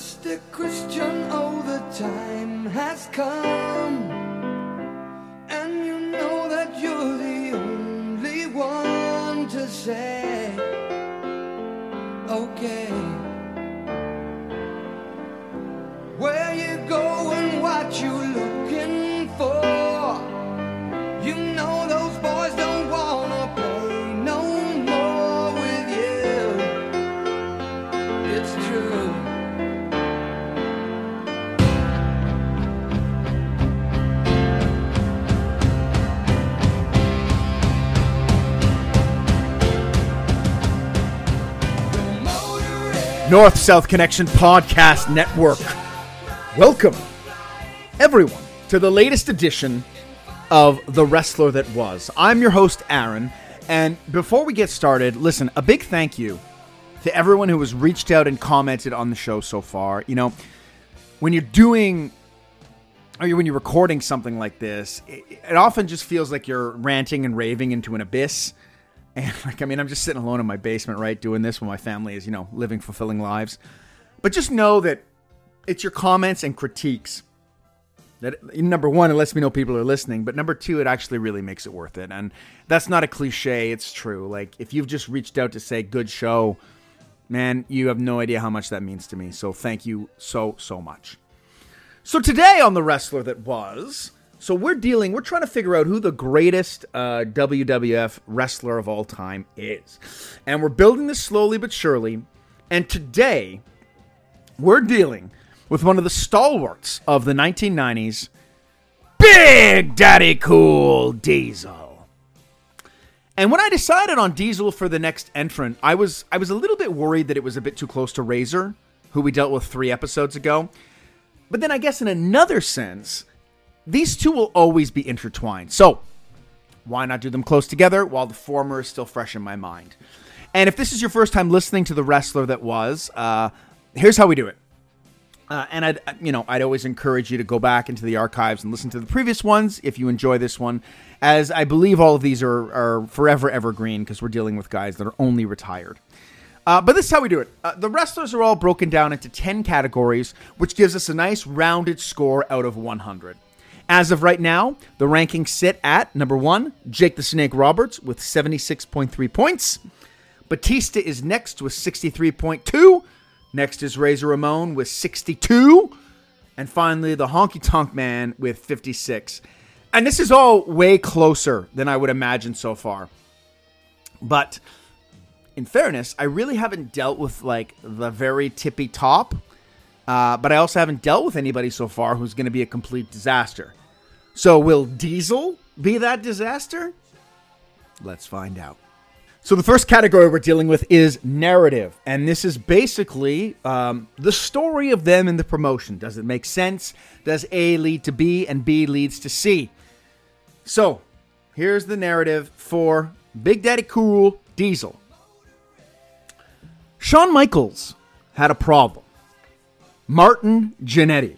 Sister Christian, oh, the time has come. And you know that you're the only one to say, okay. North South Connection Podcast Network. Welcome, everyone, to the latest edition of The Wrestler That Was. I'm your host, Aaron, and before we get started, listen, a big thank you to everyone who has reached out and commented on the show so far. You know, when you're doing or when you're recording something like this, it, it often just feels like you're ranting and raving into an abyss. And like, I mean, I'm just sitting alone in my basement, right, doing this when my family is, you know, living fulfilling lives. But just know that it's your comments and critiques that number one, it lets me know people are listening, but number two, it actually really makes it worth it. And that's not a cliche, it's true. Like, if you've just reached out to say, good show, man, you have no idea how much that means to me. So thank you so, so much. So today on The Wrestler That Was, so we're dealing, we're trying to figure out who the greatest uh, WWF wrestler of all time is. And we're building this slowly but surely. And today, we're dealing with one of the stalwarts of the 1990s, Big Daddy Cool Diesel. And when I decided on Diesel for the next entrant, I was I was a little bit worried that it was a bit too close to Razor, who we dealt with 3 episodes ago. But then I guess in another sense, these two will always be intertwined. So, why not do them close together while the former is still fresh in my mind? And if this is your first time listening to the wrestler that was, uh, here's how we do it. Uh, and I'd, you know, I'd always encourage you to go back into the archives and listen to the previous ones if you enjoy this one, as I believe all of these are, are forever evergreen because we're dealing with guys that are only retired. Uh, but this is how we do it. Uh, the wrestlers are all broken down into 10 categories, which gives us a nice rounded score out of 100. As of right now, the rankings sit at number one, Jake the Snake Roberts with 76.3 points. Batista is next with 63.2. Next is Razor Ramon with 62. And finally, the Honky Tonk Man with 56. And this is all way closer than I would imagine so far. But in fairness, I really haven't dealt with like the very tippy top. Uh, but I also haven't dealt with anybody so far who's going to be a complete disaster. So, will Diesel be that disaster? Let's find out. So, the first category we're dealing with is narrative. And this is basically um, the story of them in the promotion. Does it make sense? Does A lead to B and B leads to C? So, here's the narrative for Big Daddy Cool Diesel. Shawn Michaels had a problem. Martin Jannetty.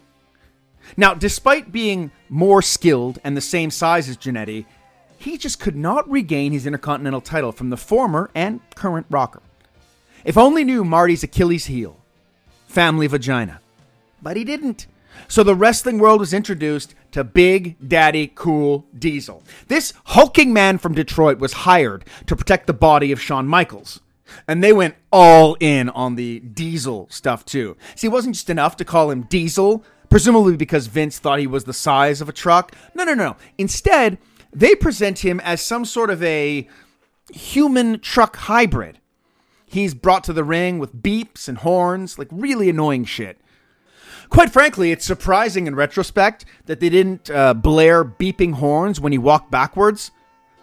Now, despite being more skilled and the same size as Jannetty, he just could not regain his Intercontinental title from the former and current rocker. If only knew Marty's Achilles heel, family vagina. But he didn't. So the wrestling world was introduced to Big Daddy Cool Diesel. This hulking man from Detroit was hired to protect the body of Shawn Michaels. And they went all in on the Diesel stuff too. See, it wasn't just enough to call him Diesel, presumably because Vince thought he was the size of a truck. No, no, no. Instead, they present him as some sort of a human truck hybrid. He's brought to the ring with beeps and horns, like really annoying shit. Quite frankly, it's surprising in retrospect that they didn't uh, blare beeping horns when he walked backwards.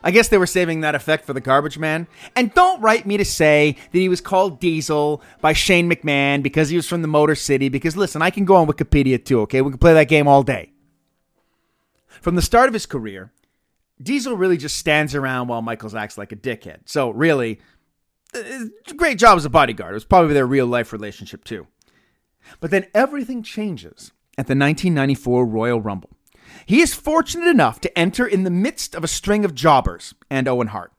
I guess they were saving that effect for the garbage man. And don't write me to say that he was called Diesel by Shane McMahon because he was from the Motor City. Because listen, I can go on Wikipedia too, okay? We can play that game all day. From the start of his career, Diesel really just stands around while Michaels acts like a dickhead. So, really, uh, great job as a bodyguard. It was probably their real life relationship too. But then everything changes at the 1994 Royal Rumble. He is fortunate enough to enter in the midst of a string of jobbers and Owen Hart.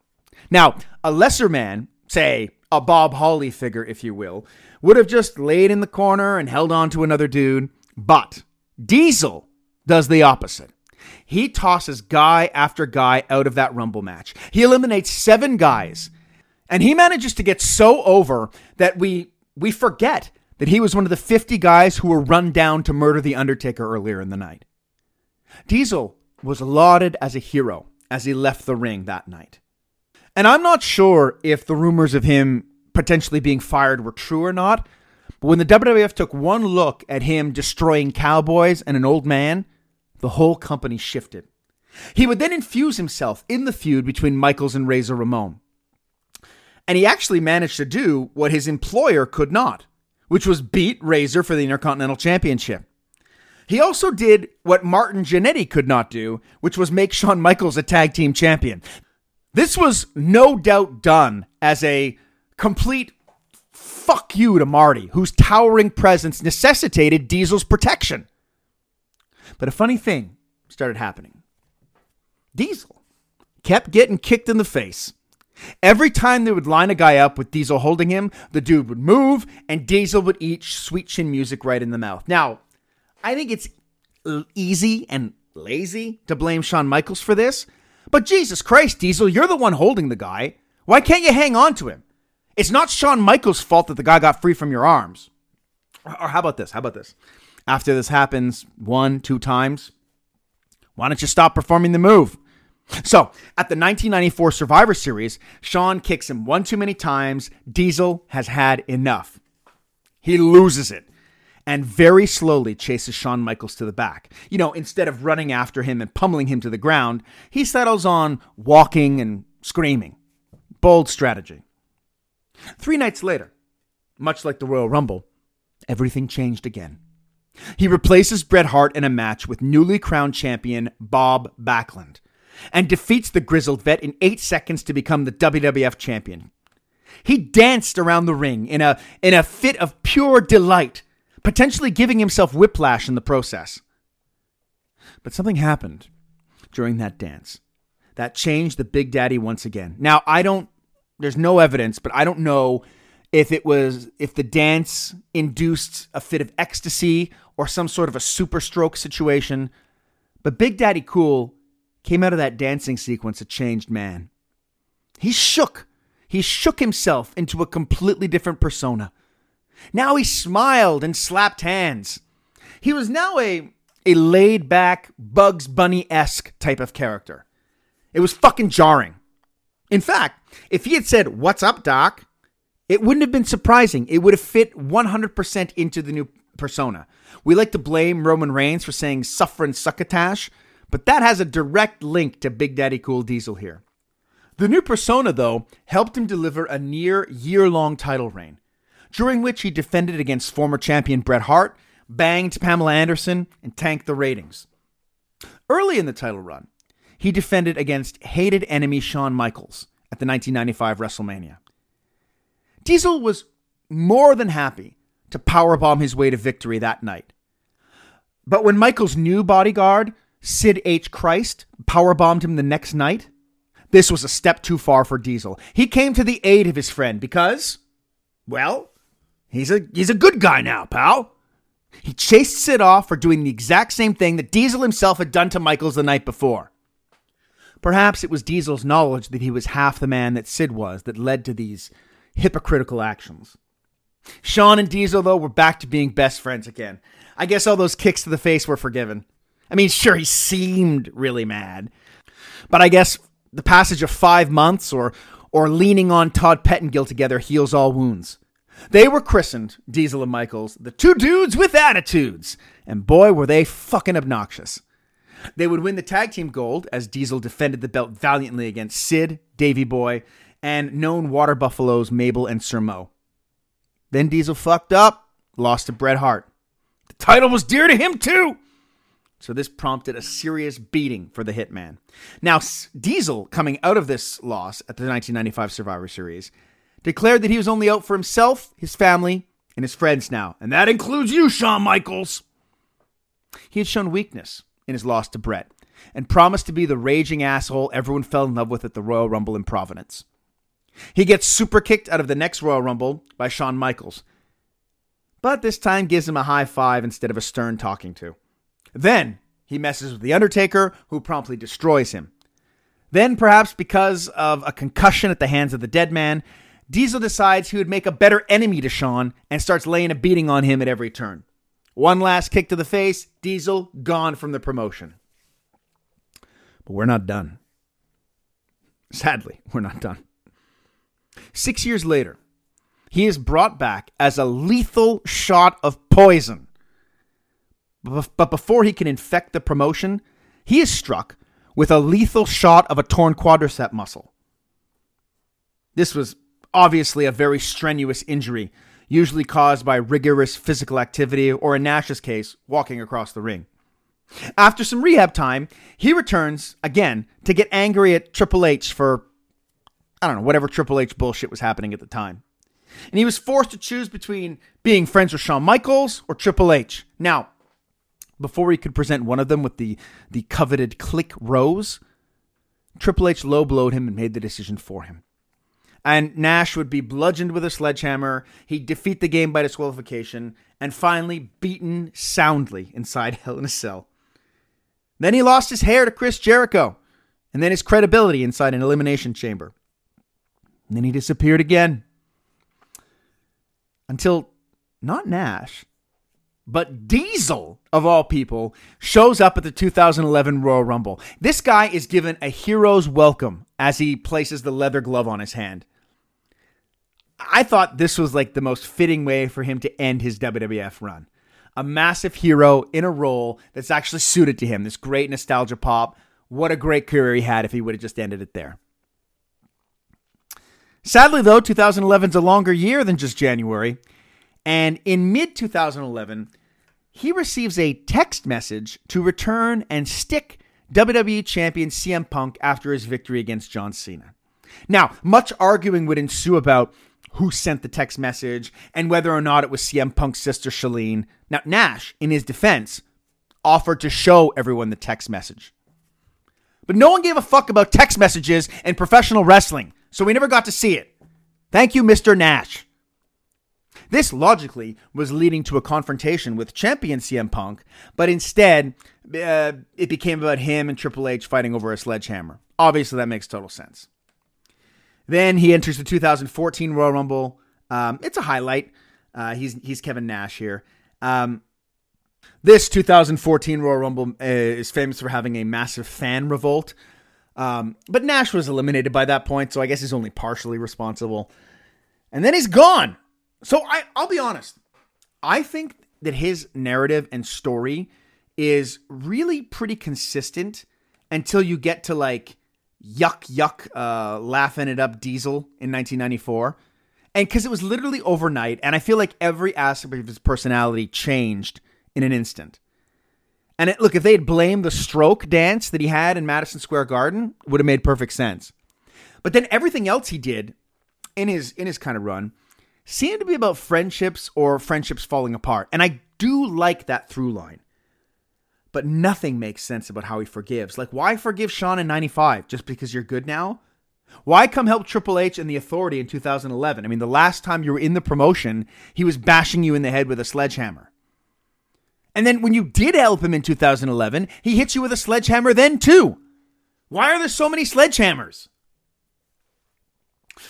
Now, a lesser man, say a Bob Holly figure, if you will, would have just laid in the corner and held on to another dude. But Diesel does the opposite. He tosses guy after guy out of that Rumble match. He eliminates seven guys, and he manages to get so over that we we forget that he was one of the 50 guys who were run down to murder the Undertaker earlier in the night. Diesel was lauded as a hero as he left the ring that night. And I'm not sure if the rumors of him potentially being fired were true or not, but when the WWF took one look at him destroying cowboys and an old man, the whole company shifted. He would then infuse himself in the feud between Michaels and Razor Ramon. And he actually managed to do what his employer could not, which was beat Razor for the Intercontinental Championship. He also did what Martin Jannetty could not do, which was make Shawn Michaels a tag team champion. This was no doubt done as a complete fuck you to Marty, whose towering presence necessitated Diesel's protection. But a funny thing started happening. Diesel kept getting kicked in the face. Every time they would line a guy up with Diesel holding him, the dude would move and Diesel would eat sweet chin music right in the mouth. Now, I think it's easy and lazy to blame Shawn Michaels for this, but Jesus Christ, Diesel, you're the one holding the guy. Why can't you hang on to him? It's not Shawn Michaels' fault that the guy got free from your arms. Or how about this? How about this? After this happens one, two times, why don't you stop performing the move? So, at the 1994 Survivor Series, Shawn kicks him one too many times. Diesel has had enough. He loses it and very slowly chases Shawn Michaels to the back. You know, instead of running after him and pummeling him to the ground, he settles on walking and screaming. Bold strategy. Three nights later, much like the Royal Rumble, everything changed again. He replaces Bret Hart in a match with newly crowned champion Bob Backlund and defeats the grizzled vet in eight seconds to become the WWF champion. He danced around the ring in a, in a fit of pure delight potentially giving himself whiplash in the process. But something happened during that dance that changed the Big Daddy once again. Now, I don't, there's no evidence, but I don't know if it was, if the dance induced a fit of ecstasy or some sort of a super stroke situation. But Big Daddy Cool came out of that dancing sequence a changed man. He shook. He shook himself into a completely different persona. Now he smiled and slapped hands. He was now a, a laid back, Bugs Bunny esque type of character. It was fucking jarring. In fact, if he had said, What's up, Doc? it wouldn't have been surprising. It would have fit 100% into the new persona. We like to blame Roman Reigns for saying suffering succotash, but that has a direct link to Big Daddy Cool Diesel here. The new persona, though, helped him deliver a near year long title reign during which he defended against former champion Bret Hart, banged Pamela Anderson, and tanked the ratings. Early in the title run, he defended against hated enemy Shawn Michaels at the 1995 WrestleMania. Diesel was more than happy to powerbomb his way to victory that night. But when Michaels' new bodyguard, Sid H. Christ, powerbombed him the next night, this was a step too far for Diesel. He came to the aid of his friend because, well, He's a he's a good guy now, pal. He chased Sid off for doing the exact same thing that Diesel himself had done to Michaels the night before. Perhaps it was Diesel's knowledge that he was half the man that Sid was that led to these hypocritical actions. Shawn and Diesel, though, were back to being best friends again. I guess all those kicks to the face were forgiven. I mean, sure, he seemed really mad, but I guess the passage of five months or or leaning on Todd Pettengill together heals all wounds. They were christened, Diesel and Michaels, the two dudes with attitudes. And boy, were they fucking obnoxious. They would win the tag team gold as Diesel defended the belt valiantly against Sid, Davy Boy, and known water buffaloes Mabel and Sir Mo. Then Diesel fucked up, lost to Bret Hart. The title was dear to him too. So this prompted a serious beating for the Hitman. Now, Diesel, coming out of this loss at the 1995 Survivor Series, declared that he was only out for himself, his family, and his friends now. And that includes you, Shawn Michaels. He had shown weakness in his loss to Bret and promised to be the raging asshole everyone fell in love with at the Royal Rumble in Providence. He gets super kicked out of the next Royal Rumble by Shawn Michaels, but this time gives him a high five instead of a stern talking to. Then he messes with The Undertaker, who promptly destroys him. Then, perhaps because of a concussion at the hands of the dead man, Diesel decides he would make a better enemy to Shawn and starts laying a beating on him at every turn. One last kick to the face, Diesel gone from the promotion. But we're not done. Sadly, we're not done. Six years later, he is brought back as a lethal shot of poison. But before he can infect the promotion, he is struck with a lethal shot of a torn quadricep muscle. This was obviously a very strenuous injury, usually caused by rigorous physical activity or, in Nash's case, walking across the ring. After some rehab time, he returns again to get angry at Triple H for, I don't know, whatever Triple H bullshit was happening at the time. And he was forced to choose between being friends with Shawn Michaels or Triple H. Now, before he could present one of them with the, the coveted Kliq rose, Triple H low blowed him and made the decision for him. And Nash would be bludgeoned with a sledgehammer, he'd defeat the game by disqualification, and finally beaten soundly inside Hell in a Cell. Then he lost his hair to Chris Jericho, and then his credibility inside an elimination chamber. And then he disappeared again. Until not Nash, but Diesel, of all people, shows up at the 2011 Royal Rumble. This guy is given a hero's welcome as he places the leather glove on his hand. I thought this was like the most fitting way for him to end his WWF run a massive hero in a role that's actually suited to him. This great nostalgia pop. What a great career he had if he would have just ended it there. Sadly, though, 2011 is a longer year than just January. And in mid 2011, he receives a text message to return and stick WWE Champion CM Punk after his victory against John Cena. Now, much arguing would ensue about who sent the text message and whether or not it was CM Punk's sister Shalene. Now, Nash, in his defense, offered to show everyone the text message. But no one gave a fuck about text messages and professional wrestling, so we never got to see it. Thank you, Mr. Nash. This logically was leading to a confrontation with champion CM Punk, but instead, uh, it became about him and Triple H fighting over a sledgehammer. Obviously, that makes total sense. Then he enters the 2014 Royal Rumble. Um, it's a highlight. Uh, he's he's Kevin Nash here. Um, this 2014 Royal Rumble uh, is famous for having a massive fan revolt. Um, but Nash was eliminated by that point, so I guess he's only partially responsible. And then he's gone. So I, I'll be honest. I think that his narrative and story is really pretty consistent until you get to like yuck yuck uh, laughing it up diesel in 1994 and because it was literally overnight and i feel like every aspect of his personality changed in an instant. And it, look if they had blamed the stroke dance that he had in madison square garden would have made perfect sense. But then everything else he did in his in his kind of run seemed to be about friendships or friendships falling apart. And i do like that through line but nothing makes sense about how he forgives. Like, why forgive Shawn in 95 just because you're good now? Why come help Triple H and the authority in 2011? I mean, the last time you were in the promotion, he was bashing you in the head with a sledgehammer. And then when you did help him in 2011, he hits you with a sledgehammer then too. Why are there so many sledgehammers?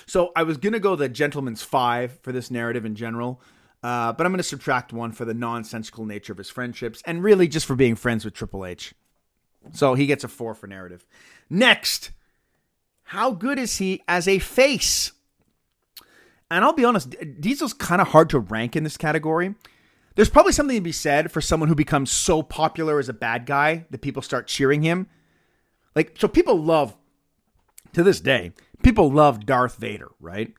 So I was going to go the gentleman's five for this narrative in general. Uh, but I'm going to subtract one for the nonsensical nature of his friendships and really just for being friends with Triple H. So he gets a four for narrative. Next, how good is he as a face? And I'll be honest, Diesel's kind of hard to rank in this category. There's probably something to be said for someone who becomes so popular as a bad guy that people start cheering him. Like, so people love, to this day, people love Darth Vader, right?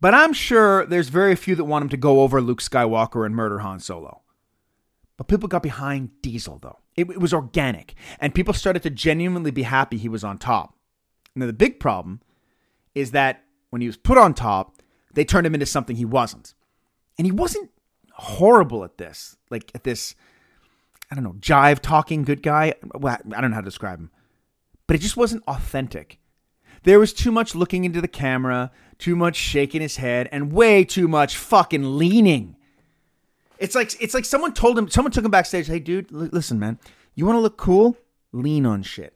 But I'm sure there's very few that want him to go over Luke Skywalker and murder Han Solo. But people got behind Diesel, though. It, it was organic, and people started to genuinely be happy he was on top. Now, the big problem is that when he was put on top, they turned him into something he wasn't. And he wasn't horrible at this, like at this, I don't know, jive talking good guy. Well, I don't know how to describe him. But it just wasn't authentic. There was too much looking into the camera, too much shaking his head, and way too much fucking leaning. It's like it's like someone told him, someone took him backstage. Hey, dude, l- listen, man, you want to look cool? Lean on shit.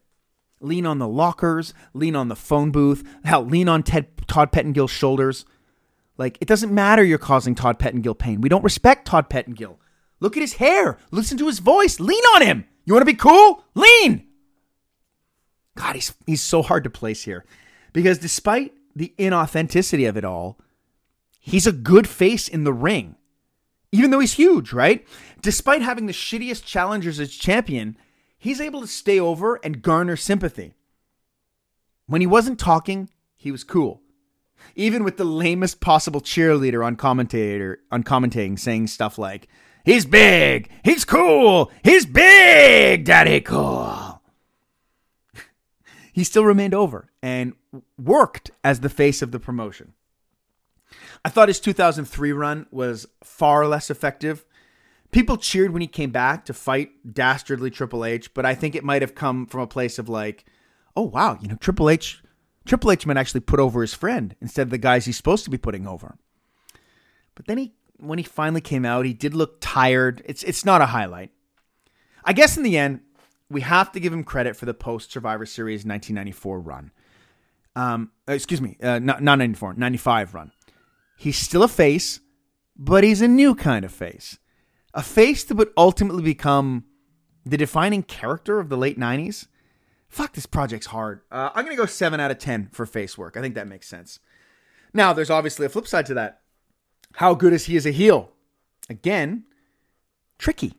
Lean on the lockers. Lean on the phone booth. Hell, lean on Ted Todd Pettengill's shoulders. Like it doesn't matter you're causing Todd Pettengill pain. We don't respect Todd Pettengill. Look at his hair. Listen to his voice. Lean on him. You want to be cool? Lean. God, he's he's so hard to place here. Because despite the inauthenticity of it all, he's a good face in the ring. Even though he's huge, right? Despite having the shittiest challengers as champion, he's able to stay over and garner sympathy. When he wasn't talking, he was cool. Even with the lamest possible cheerleader on commentator on commentating saying stuff like, He's big, he's cool, he's big, daddy cool. He still remained over and worked as the face of the promotion. I thought his 2003 run was far less effective. People cheered when he came back to fight dastardly Triple H, but I think it might have come from a place of like, oh wow, you know, Triple H Triple H might actually put over his friend instead of the guys he's supposed to be putting over. But then he when he finally came out, he did look tired. It's it's not a highlight. I guess in the end, we have to give him credit for the post Survivor Series 1994 run. Um, excuse me, uh, not, not 94, 95 run. He's still a face, but he's a new kind of face. A face that would ultimately become the defining character of the late 90s. Fuck, this project's hard. Uh, I'm going to go 7 out of 10 for face work. I think that makes sense. Now, there's obviously a flip side to that. How good is he as a heel? Again, tricky,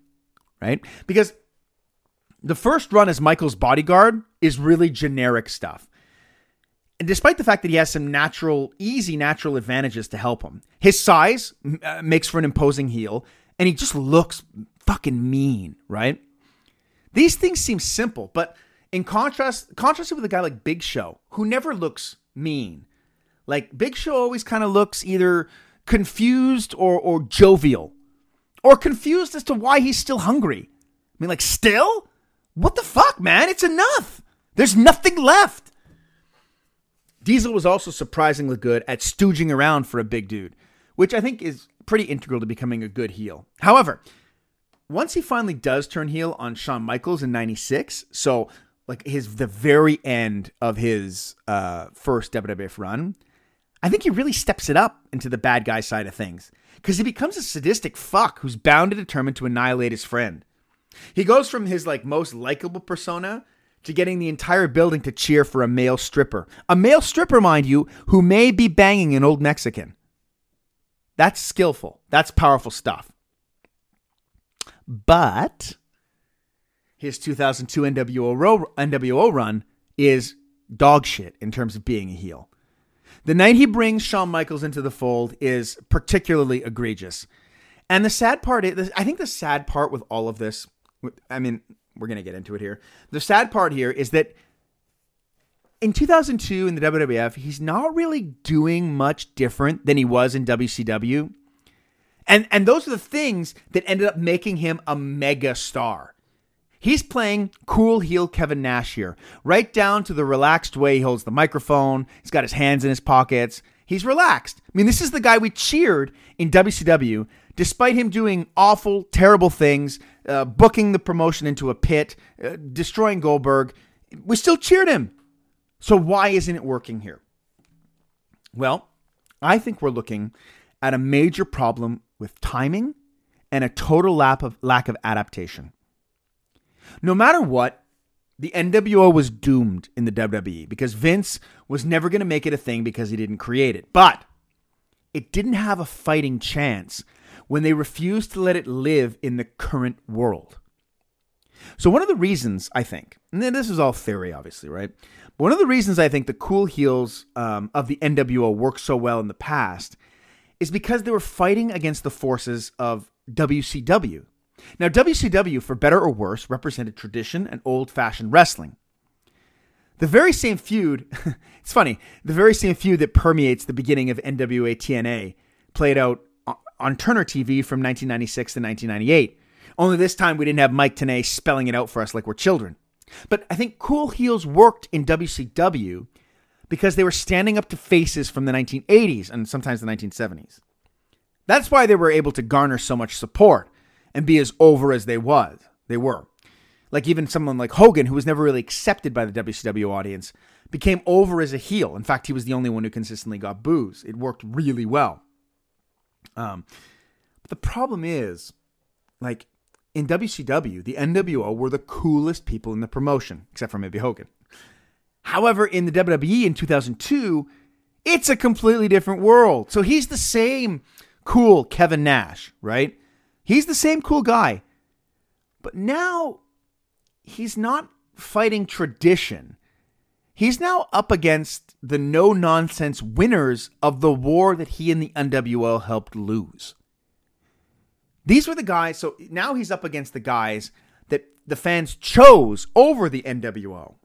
right? Because the first run as Michaels' bodyguard is really generic stuff. And despite the fact that he has some natural, easy natural advantages to help him, his size uh, makes for an imposing heel, and he just looks fucking mean, right? These things seem simple, but in contrast, contrasted with a guy like Big Show, who never looks mean. Like Big Show always kind of looks either confused or or jovial, or confused as to why he's still hungry. I mean, like, still? What the fuck, man? It's enough. There's nothing left. Diesel was also surprisingly good at stooging around for a big dude, which I think is pretty integral to becoming a good heel. However, once he finally does turn heel on Shawn Michaels in 96, so like his the very end of his uh, first WWF run, I think he really steps it up into the bad guy side of things because he becomes a sadistic fuck who's bound and determined to annihilate his friend. He goes from his like most likable persona to getting the entire building to cheer for a male stripper. A male stripper, mind you, who may be banging an old Mexican. That's skillful. That's powerful stuff. But his 2002 NWO, NWO run is dog shit in terms of being a heel. The night he brings Shawn Michaels into the fold is particularly egregious. And the sad part is, I think the sad part with all of this, I mean, we're going to get into it here. The sad part here is that in 2002 in the WWF, he's not really doing much different than he was in WCW. And and those are the things that ended up making him a mega star. He's playing cool heel Kevin Nash here, right down to the relaxed way he holds the microphone. He's got his hands in his pockets. He's relaxed. I mean, this is the guy we cheered in WCW, despite him doing awful, terrible things, uh, booking the promotion into a pit, uh, destroying Goldberg. We still cheered him. So why isn't it working here? Well, I think we're looking at a major problem with timing and a total lack of, lack of adaptation. No matter what, the NWO was doomed in the WWE because Vince was never going to make it a thing because he didn't create it. But it didn't have a fighting chance when they refuse to let it live in the current world. So, one of the reasons I think, and this is all theory, obviously, right? But one of the reasons I think the cool heels um, of the NWO worked so well in the past is because they were fighting against the forces of WCW. Now, WCW, for better or worse, represented tradition and old fashioned wrestling. The very same feud, it's funny, the very same feud that permeates the beginning of NWA TNA played out on Turner TV from 1996 to 1998. Only this time we didn't have Mike Tenay spelling it out for us like we're children. But I think Cool Heels worked in WCW because they were standing up to faces from the 1980s and sometimes the 1970s. That's why they were able to garner so much support and be as over as they was. They were. Like even someone like Hogan, who was never really accepted by the WCW audience, became over as a heel. In fact, he was the only one who consistently got boos. It worked really well. Um, but the problem is, like in WCW, the NWO were the coolest people in the promotion, except for maybe Hogan. However, in the WWE in 2002, it's a completely different world. So he's the same cool Kevin Nash, right? He's the same cool guy. But now he's not fighting tradition. He's now up against the no nonsense winners of the war that he and the NWO helped lose. These were the guys, so now he's up against the guys that the fans chose over the NWO.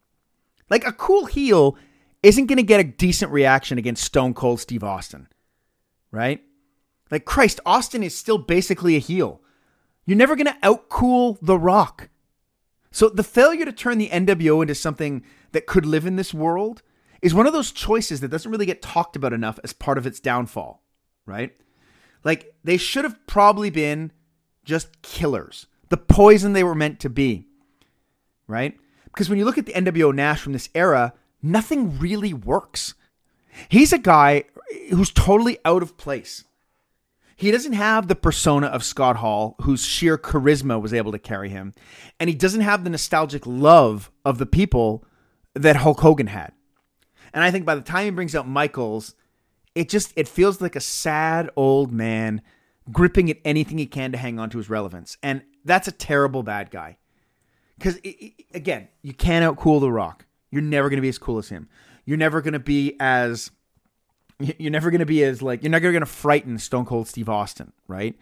Like a cool heel isn't going to get a decent reaction against Stone Cold Steve Austin, right? Like, Christ, Austin is still basically a heel. You're never going to outcool The Rock. So the failure to turn the NWO into something that could live in this world is one of those choices that doesn't really get talked about enough as part of its downfall, right? Like they should have probably been just killers, the poison they were meant to be, right? Because when you look at the NWO Nash from this era, nothing really works. He's a guy who's totally out of place. He doesn't have the persona of Scott Hall, whose sheer charisma was able to carry him. And he doesn't have the nostalgic love of the people that Hulk Hogan had. And I think by the time he brings out Michaels, it just it feels like a sad old man gripping at anything he can to hang on to his relevance. And that's a terrible bad guy. Because again, you can't outcool The Rock. You're never going to be as cool as him. You're never going to be as you're never going to be as like you're never going to frighten Stone Cold Steve Austin, right?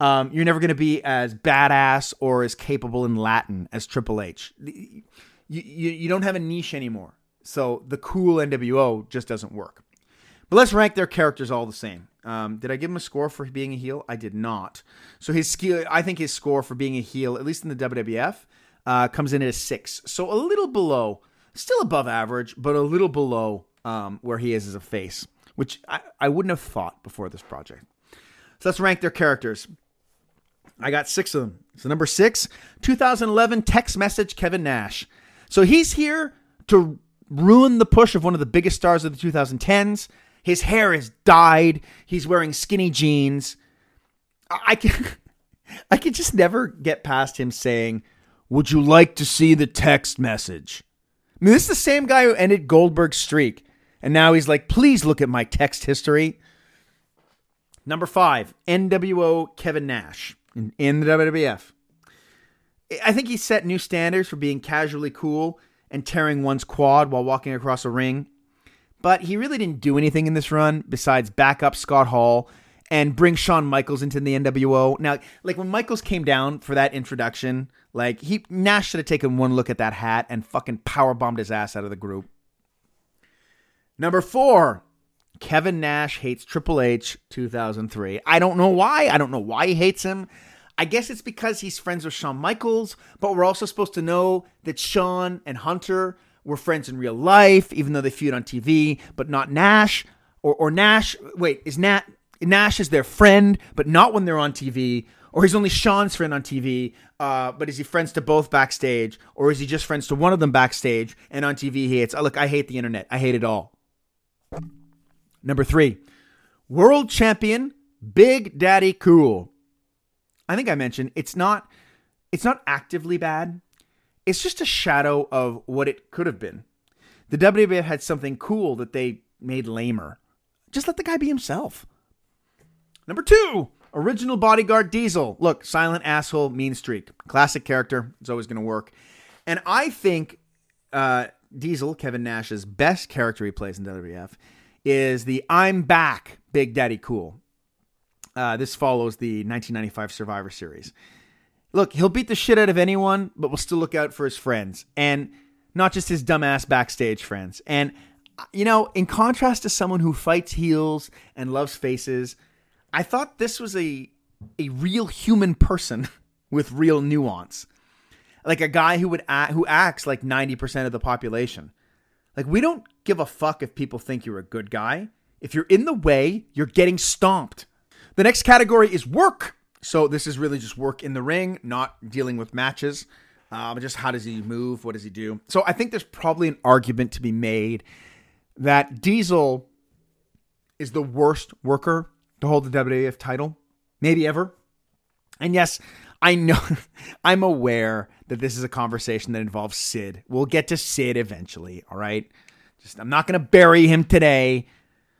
Um, you're never going to be as badass or as capable in Latin as Triple H. You, you, you don't have a niche anymore. So the cool NWO just doesn't work. But let's rank their characters all the same. Um, did I give him a score for being a heel? I did not. So his skill, I think his score for being a heel, at least in the WWF, uh, comes in at a six. So a little below, still above average, but a little below um, where he is as a face which I, I wouldn't have thought before this project. So let's rank their characters. I got six of them. So number six, 2011 text message Kevin Nash. So he's here to ruin the push of one of the biggest stars of the 2010s. His hair is dyed. He's wearing skinny jeans. I can, I can just never get past him saying, "Would you like to see the text message?" I mean, this is the same guy who ended Goldberg's streak. And now he's like, please look at my text history. Number five, NWO Kevin Nash in, in the WWF. I think he set new standards for being casually cool and tearing one's quad while walking across a ring. But he really didn't do anything in this run besides back up Scott Hall and bring Shawn Michaels into the NWO. Now, like when Michaels came down for that introduction, like he Nash should have taken one look at that hat and fucking power bombed his ass out of the group. Number four, Kevin Nash hates Triple H 2003. I don't know why. I don't know why he hates him. I guess it's because he's friends with Shawn Michaels, but we're also supposed to know that Shawn and Hunter were friends in real life, even though they feud on TV, but not Nash. Or, or Nash, wait, is Nat, Nash is their friend, but not when they're on TV. Or he's only Shawn's friend on TV, uh, but is he friends to both backstage? Or is he just friends to one of them backstage and on TV he hates? Oh, look, I hate the internet. I hate it all. Number three, world champion Big Daddy Cool. I think I mentioned it's not it's not actively bad. It's just a shadow of what it could have been. The WWF had something cool that they made lamer. Just let the guy be himself. Number two, original bodyguard Diesel. Look, silent asshole, mean streak. Classic character. It's always going to work. And I think uh, Diesel, Kevin Nash's best character he plays in WWF, is the I'm Back Big Daddy Cool. Uh, this follows the 1995 Survivor Series. Look, he'll beat the shit out of anyone, but will still look out for his friends. And not just his dumbass backstage friends. And, you know, in contrast to someone who fights heels and loves faces, I thought this was a, a real human person with real nuance. Like a guy who would act, who acts like 90% of the population. Like we don't give a fuck if people think you're a good guy. If you're in the way, you're getting stomped. The next category is work. So this is really just work in the ring, not dealing with matches. Um, just how does he move? What does he do? So I think there's probably an argument to be made that Diesel is the worst worker to hold the WWF title, maybe ever. And yes, I know, I'm aware that this is a conversation that involves Sid. We'll get to Sid eventually, all right? Just I'm not going to bury him today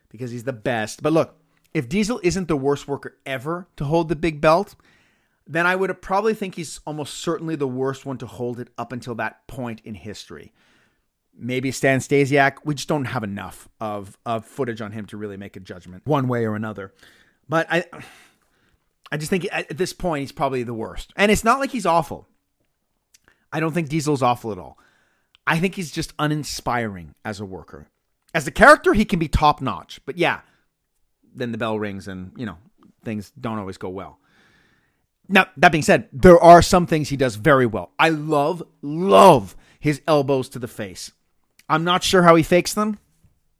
because he's the best. But look, if Diesel isn't the worst worker ever to hold the big belt, then I would probably think he's almost certainly the worst one to hold it up until that point in history. Maybe Stan Stasiak. We just don't have enough of, of footage on him to really make a judgment one way or another. But I I just think at this point he's probably the worst. And it's not like he's awful. I don't think Diesel's awful at all. I think he's just uninspiring as a worker. As a character, he can be top notch. But yeah, then the bell rings and, you know, things don't always go well. Now, that being said, there are some things he does very well. I love, love his elbows to the face. I'm not sure how he fakes them.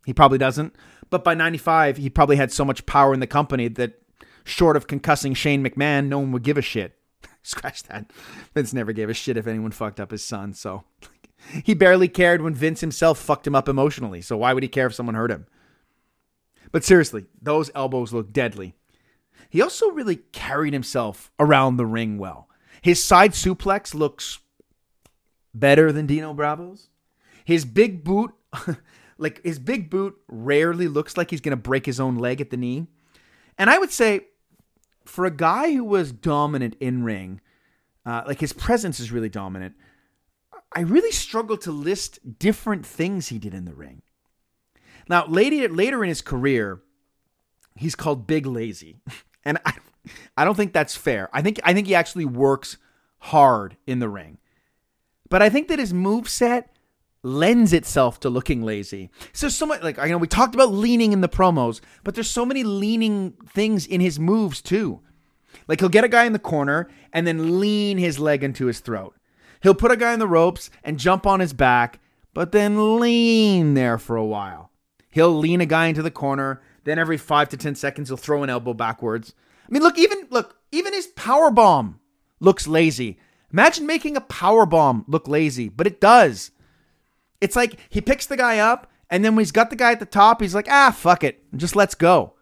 He probably doesn't. But by 95, he probably had so much power in the company that short of concussing Shane McMahon, no one would give a shit. Scratch that. Vince never gave a shit if anyone fucked up his son, so he barely cared when Vince himself fucked him up emotionally. So why would he care if someone hurt him? But seriously, those elbows look deadly. He also really carried himself around the ring well. His side suplex looks better than Dino Bravo's. His big boot, like his big boot, rarely looks like he's going to break his own leg at the knee. And I would say, for a guy who was dominant in ring, uh, like his presence is really dominant. I really struggle to list different things he did in the ring. Now, later later in his career, he's called Big Lazy, and I, I don't think that's fair. I think I think he actually works hard in the ring, but I think that his move set lends itself to looking lazy. So so much like I know we talked about leaning in the promos, but there's so many leaning things in his moves too. Like he'll get a guy in the corner and then lean his leg into his throat. He'll put a guy in the ropes and jump on his back, but then lean there for a while. He'll lean a guy into the corner, then every 5 to 10 seconds he'll throw an elbow backwards. I mean, look even look, even his power bomb looks lazy. Imagine making a power bomb look lazy, but it does. It's like he picks the guy up, and then when he's got the guy at the top, he's like, ah, fuck it. Just let's go.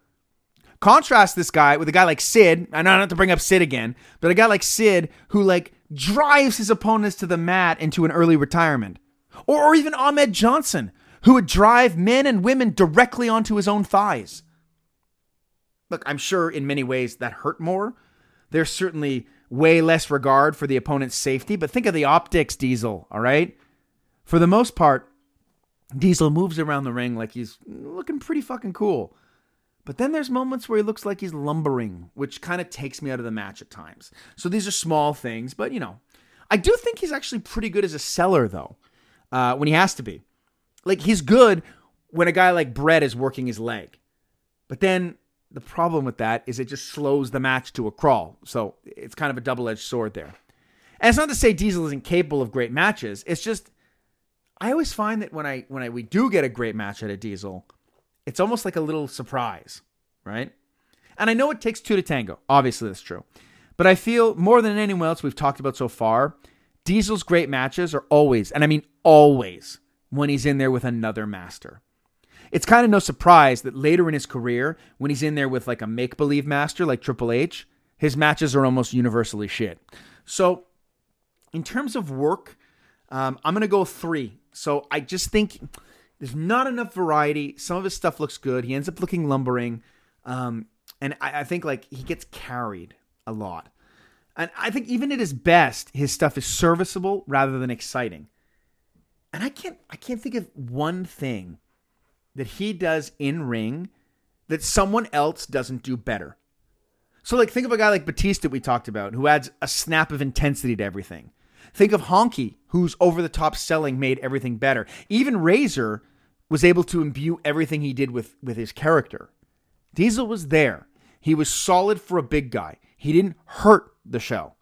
Contrast this guy with a guy like Sid. and I don't have to bring up Sid again, but a guy like Sid who like drives his opponents to the mat into an early retirement. Or, or even Ahmed Johnson, who would drive men and women directly onto his own thighs. Look, I'm sure in many ways that hurt more. There's certainly way less regard for the opponent's safety, but think of the optics, Diesel, all right? For the most part, Diesel moves around the ring like he's looking pretty fucking cool. But then there's moments where he looks like he's lumbering, which kind of takes me out of the match at times. So these are small things, but you know, I do think he's actually pretty good as a seller, though, uh, when he has to be. Like he's good when a guy like Bret is working his leg, but then the problem with that is it just slows the match to a crawl. So it's kind of a double edged sword there. And it's not to say Diesel isn't capable of great matches. It's just I always find that when I when I we do get a great match at a Diesel, it's almost like a little surprise, right? And I know it takes two to tango. Obviously, that's true. But I feel more than anyone else we've talked about so far, Diesel's great matches are always, and I mean always, when he's in there with another master. It's kind of no surprise that later in his career, when he's in there with like a make believe master like Triple H, his matches are almost universally shit. So, in terms of work, um, I'm going to go three. So, I just think there's not enough variety. Some of his stuff looks good. He ends up looking lumbering. Um, and I, I think like he gets carried a lot. And I think even at his best, his stuff is serviceable rather than exciting. And I can't I can't think of one thing that he does in ring that someone else doesn't do better. So like think of a guy like Batista we talked about who adds a snap of intensity to everything. Think of Honky, whose over the top selling made everything better. Even Razor was able to imbue everything he did with, with his character. Diesel was there. He was solid for a big guy. He didn't hurt the show.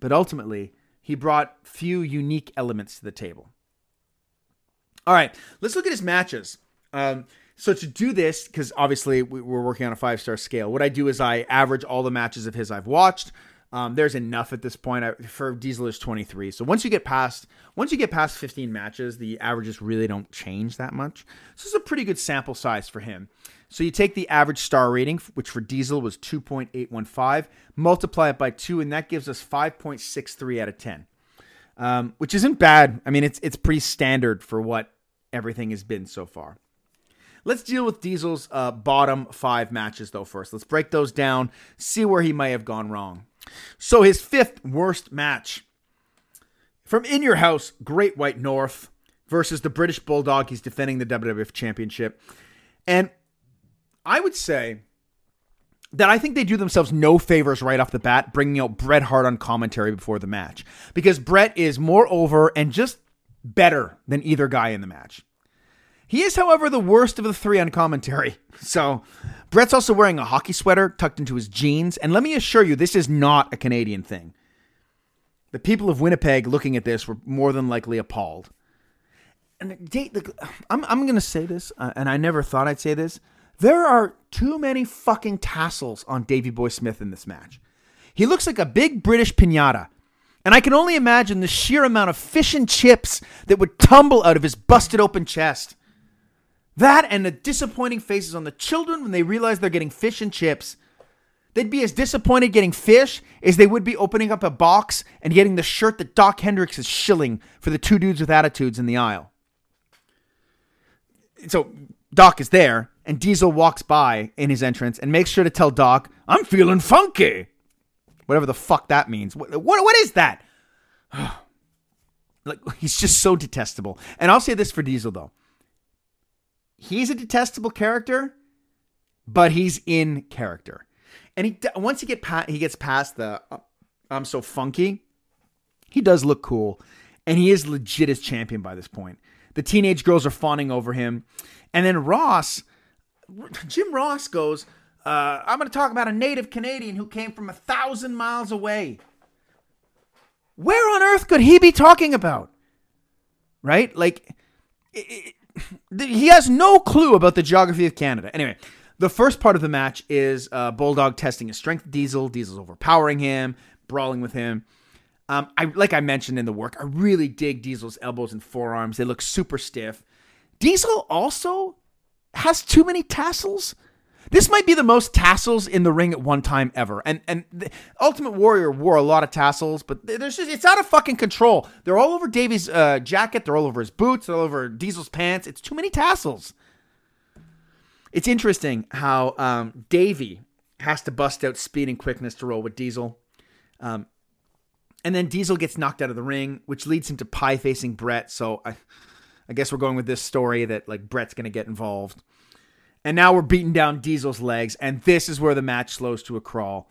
But ultimately, he brought few unique elements to the table. All right, let's look at his matches. Um, so to do this, because obviously we- we're working on a five star scale, what I do is I average all the matches of his I've watched. Um, there's enough at this point. I, for Diesel is 23. So once you get past once you get past 15 matches, the averages really don't change that much. So this is a pretty good sample size for him. So you take the average star rating, which for Diesel was 2.815, multiply it by two, and that gives us 5.63 out of 10 um, which isn't bad. I mean, it's it's pretty standard for what everything has been so far. Let's deal with Diesel's uh, bottom five matches though first. Let's break those down, see where he may have gone wrong. So his fifth worst match from In Your House, Great White North versus the British Bulldog. He's defending the WWF Championship, and I would say that I think they do themselves no favors right off the bat, bringing out Bret Hart on commentary before the match. Because Bret is more over and just better than either guy in the match. He is, however, the worst of the three on commentary. So, Bret's also wearing a hockey sweater tucked into his jeans. And let me assure you, this is not a Canadian thing. The people of Winnipeg looking at this were more than likely appalled. And I'm, I'm going to say this, uh, and I never thought I'd say this. There are too many fucking tassels on Davey Boy Smith in this match. He looks like a big British pinata. And I can only imagine the sheer amount of fish and chips that would tumble out of his busted open chest. That and the disappointing faces on the children when they realize they're getting fish and chips. They'd be as disappointed getting fish as they would be opening up a box and getting the shirt that Doc Hendrix is shilling for the two dudes with attitudes in the aisle. So Doc is there, and Diesel walks by in his entrance and makes sure to tell Doc, I'm feeling funky. Whatever the fuck that means. What, what, what is that? like, he's just so detestable. And I'll say this for Diesel, though. He's a detestable character, but he's in character. And he once he get pa- he gets past the uh, I'm so funky, he does look cool, and he is legit as champion by this point. The teenage girls are fawning over him, and then Ross, Jim Ross goes, uh, "I'm going to talk about a native Canadian who came from a thousand miles away." Where on earth could he be talking about? Right, like. It, it, he has no clue about the geography of Canada. Anyway, the first part of the match is uh, Bulldog testing his strength. Diesel, Diesel's overpowering him, brawling with him. Um, I like I mentioned in the work, I really dig Diesel's elbows and forearms. They look super stiff. Diesel also has too many tassels. This might be the most tassels in the ring at one time ever. And and Ultimate Warrior wore a lot of tassels, but there's just it's out of fucking control. They're all over Davey's uh, jacket. They're all over his boots. They're all over Diesel's pants. It's too many tassels. It's interesting how um, Davy has to bust out speed and quickness to roll with Diesel. Um, and then Diesel gets knocked out of the ring, which leads him to pie facing Bret. So I, I guess we're going with this story that like Bret's going to get involved. And now we're beating down Diesel's legs, and this is where the match slows to a crawl.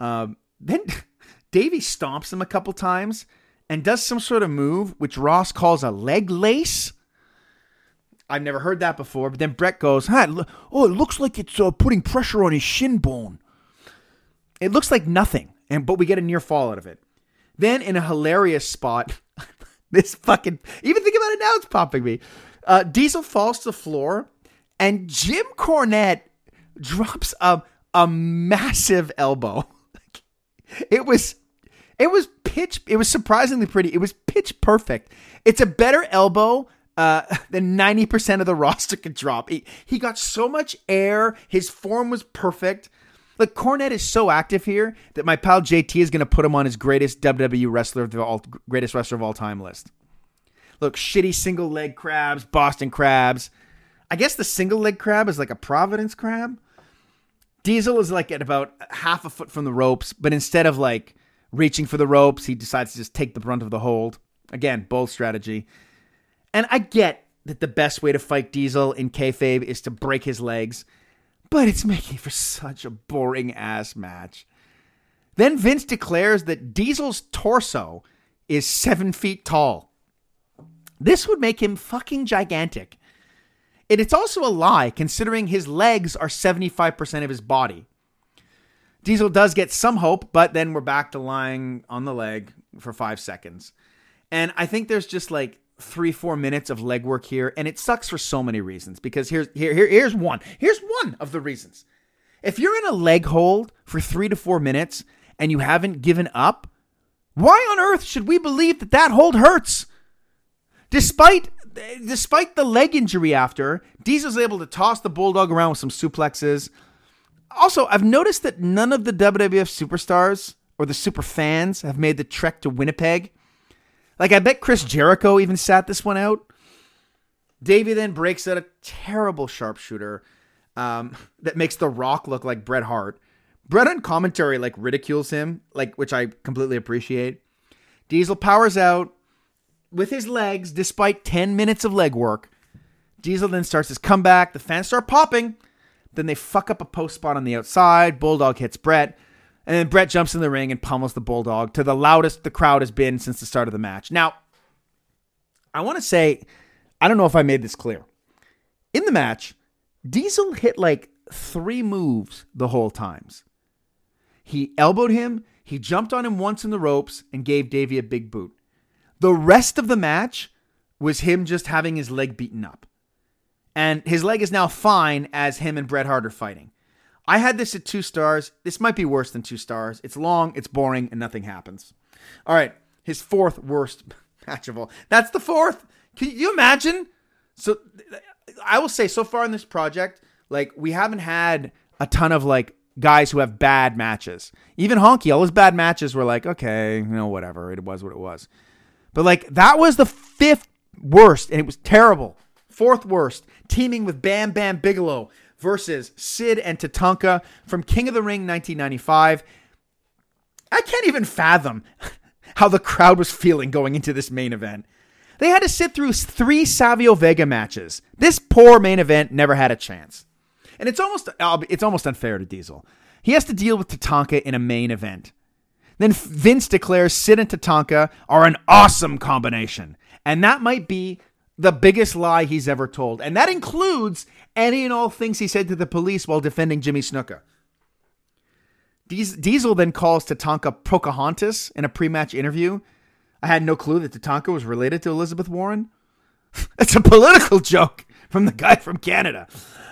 Um, then Davey stomps him a couple times and does some sort of move which Ross calls a leg lace. I've never heard that before, but then Brett goes, huh, "Oh, it looks like it's uh, putting pressure on his shin bone." It looks like nothing, and but we get a near fall out of it. Then in a hilarious spot, this fucking even think about it now, it's popping me. Uh, Diesel falls to the floor and Jim Cornette drops a a massive elbow. it was it was pitch it was surprisingly pretty. It was pitch perfect. It's a better elbow uh, than 90% of the roster could drop. He, he got so much air. His form was perfect. Look, Cornette is so active here that my pal JT is going to put him on his greatest WWE wrestler of the all, greatest wrestler of all time list. Look, shitty single leg crabs, Boston crabs. I guess the single leg crab is like a Providence crab. Diesel is like at about half a foot from the ropes, but instead of like reaching for the ropes, he decides to just take the brunt of the hold. Again, bold strategy. And I get that the best way to fight Diesel in kayfabe is to break his legs, but it's making for such a boring ass match. Then Vince declares that Diesel's torso is seven feet tall. This would make him fucking gigantic. And it's also a lie, considering his legs are 75% of his body. Diesel does get some hope, but then we're back to lying on the leg for five seconds. And I think there's just like three, four minutes of legwork here, and it sucks for so many reasons. Because here's here, here here's one. Here's one of the reasons. If you're in a leg hold for three to four minutes and you haven't given up, why on earth should we believe that that hold hurts? Despite despite the leg injury after, Diesel's able to toss the bulldog around with some suplexes. Also, I've noticed that none of the WWF superstars or the super fans have made the trek to Winnipeg. Like I bet Chris Jericho even sat this one out. Davey then breaks out a terrible sharpshooter um, that makes The Rock look like Bret Hart. Bret on commentary like ridicules him, like which I completely appreciate. Diesel powers out with his legs despite 10 minutes of leg work. Diesel then starts his comeback. The fans start popping. Then they fuck up a post spot on the outside. Bulldog hits Bret. And then Bret jumps in the ring and pummels the Bulldog to the loudest the crowd has been since the start of the match. Now, I want to say, I don't know if I made this clear. In the match, Diesel hit like three moves the whole times. He elbowed him, he jumped on him once in the ropes, and gave Davey a big boot. The rest of the match was him just having his leg beaten up. And his leg is now fine as him and Bret Hart are fighting. I had this at two stars. This might be worse than two stars. It's long, it's boring, and nothing happens. All right, his fourth worst match of all. That's the fourth. Can you imagine? So I will say, so far in this project, like we haven't had a ton of like guys who have bad matches. Even Honky, all his bad matches were like, okay, you know, whatever. It was what it was. But like that was the fifth worst, and it was terrible. Fourth worst, teaming with Bam Bam Bigelow versus Sid and Tatanka from King of the Ring 1995. I can't even fathom how the crowd was feeling going into this main event. They had to sit through three Savio Vega matches. This poor main event never had a chance. And it's almost uh, it's almost unfair to Diesel. He has to deal with Tatanka in a main event. Then Vince declares Sid and Tatanka are an awesome combination. And that might be the biggest lie he's ever told. And that includes any and all things he said to the police while defending Jimmy Snuka. Diesel then calls Tatanka Pocahontas in a pre match interview. I had no clue that Tatanka was related to Elizabeth Warren. it's a political joke from the guy from Canada.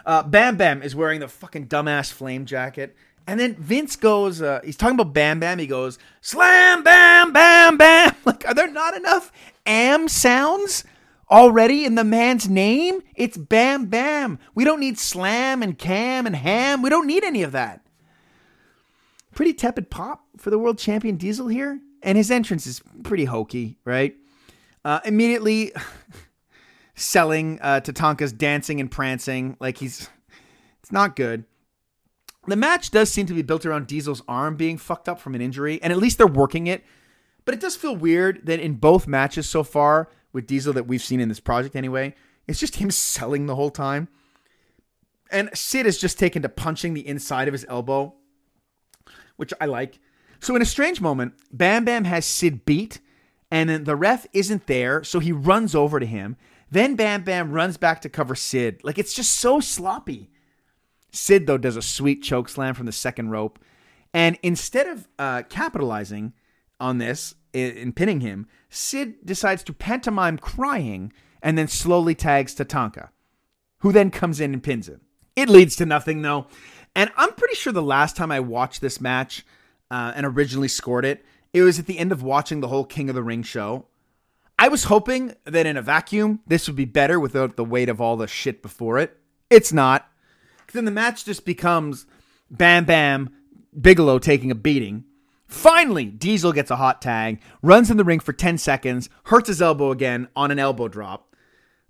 Uh, Bam Bam is wearing the fucking dumbass flame jacket. And then Vince goes, uh, he's talking about Bam Bam. He goes, Slam Bam Bam Bam. Like, are there not enough am sounds already in the man's name? It's Bam Bam. We don't need slam and cam and ham. We don't need any of that. Pretty tepid pop for the world champion Diesel here. And his entrance is pretty hokey, right? Uh, immediately selling uh, Tatanka's dancing and prancing. Like he's, it's not good. The match does seem to be built around Diesel's arm being fucked up from an injury, and at least they're working it. But it does feel weird that in both matches so far with Diesel that we've seen in this project anyway, it's just him selling the whole time. And Sid is just taken to punching the inside of his elbow, which I like. So in a strange moment, Bam Bam has Sid beat, and then the ref isn't there, so he runs over to him. Then Bam Bam runs back to cover Sid. Like it's just so sloppy. Sid, though, does a sweet choke slam from the second rope. And instead of uh, capitalizing on this and pinning him, Sid decides to pantomime crying and then slowly tags Tatanka, who then comes in and pins him. It leads to nothing, though. And I'm pretty sure the last time I watched this match uh, and originally scored it, it was at the end of watching the whole King of the Ring show. I was hoping that in a vacuum, this would be better without the weight of all the shit before it. It's not. Then the match just becomes Bam Bam Bigelow taking a beating. Finally, Diesel gets a hot tag, runs in the ring for 10 seconds, hurts his elbow again on an elbow drop.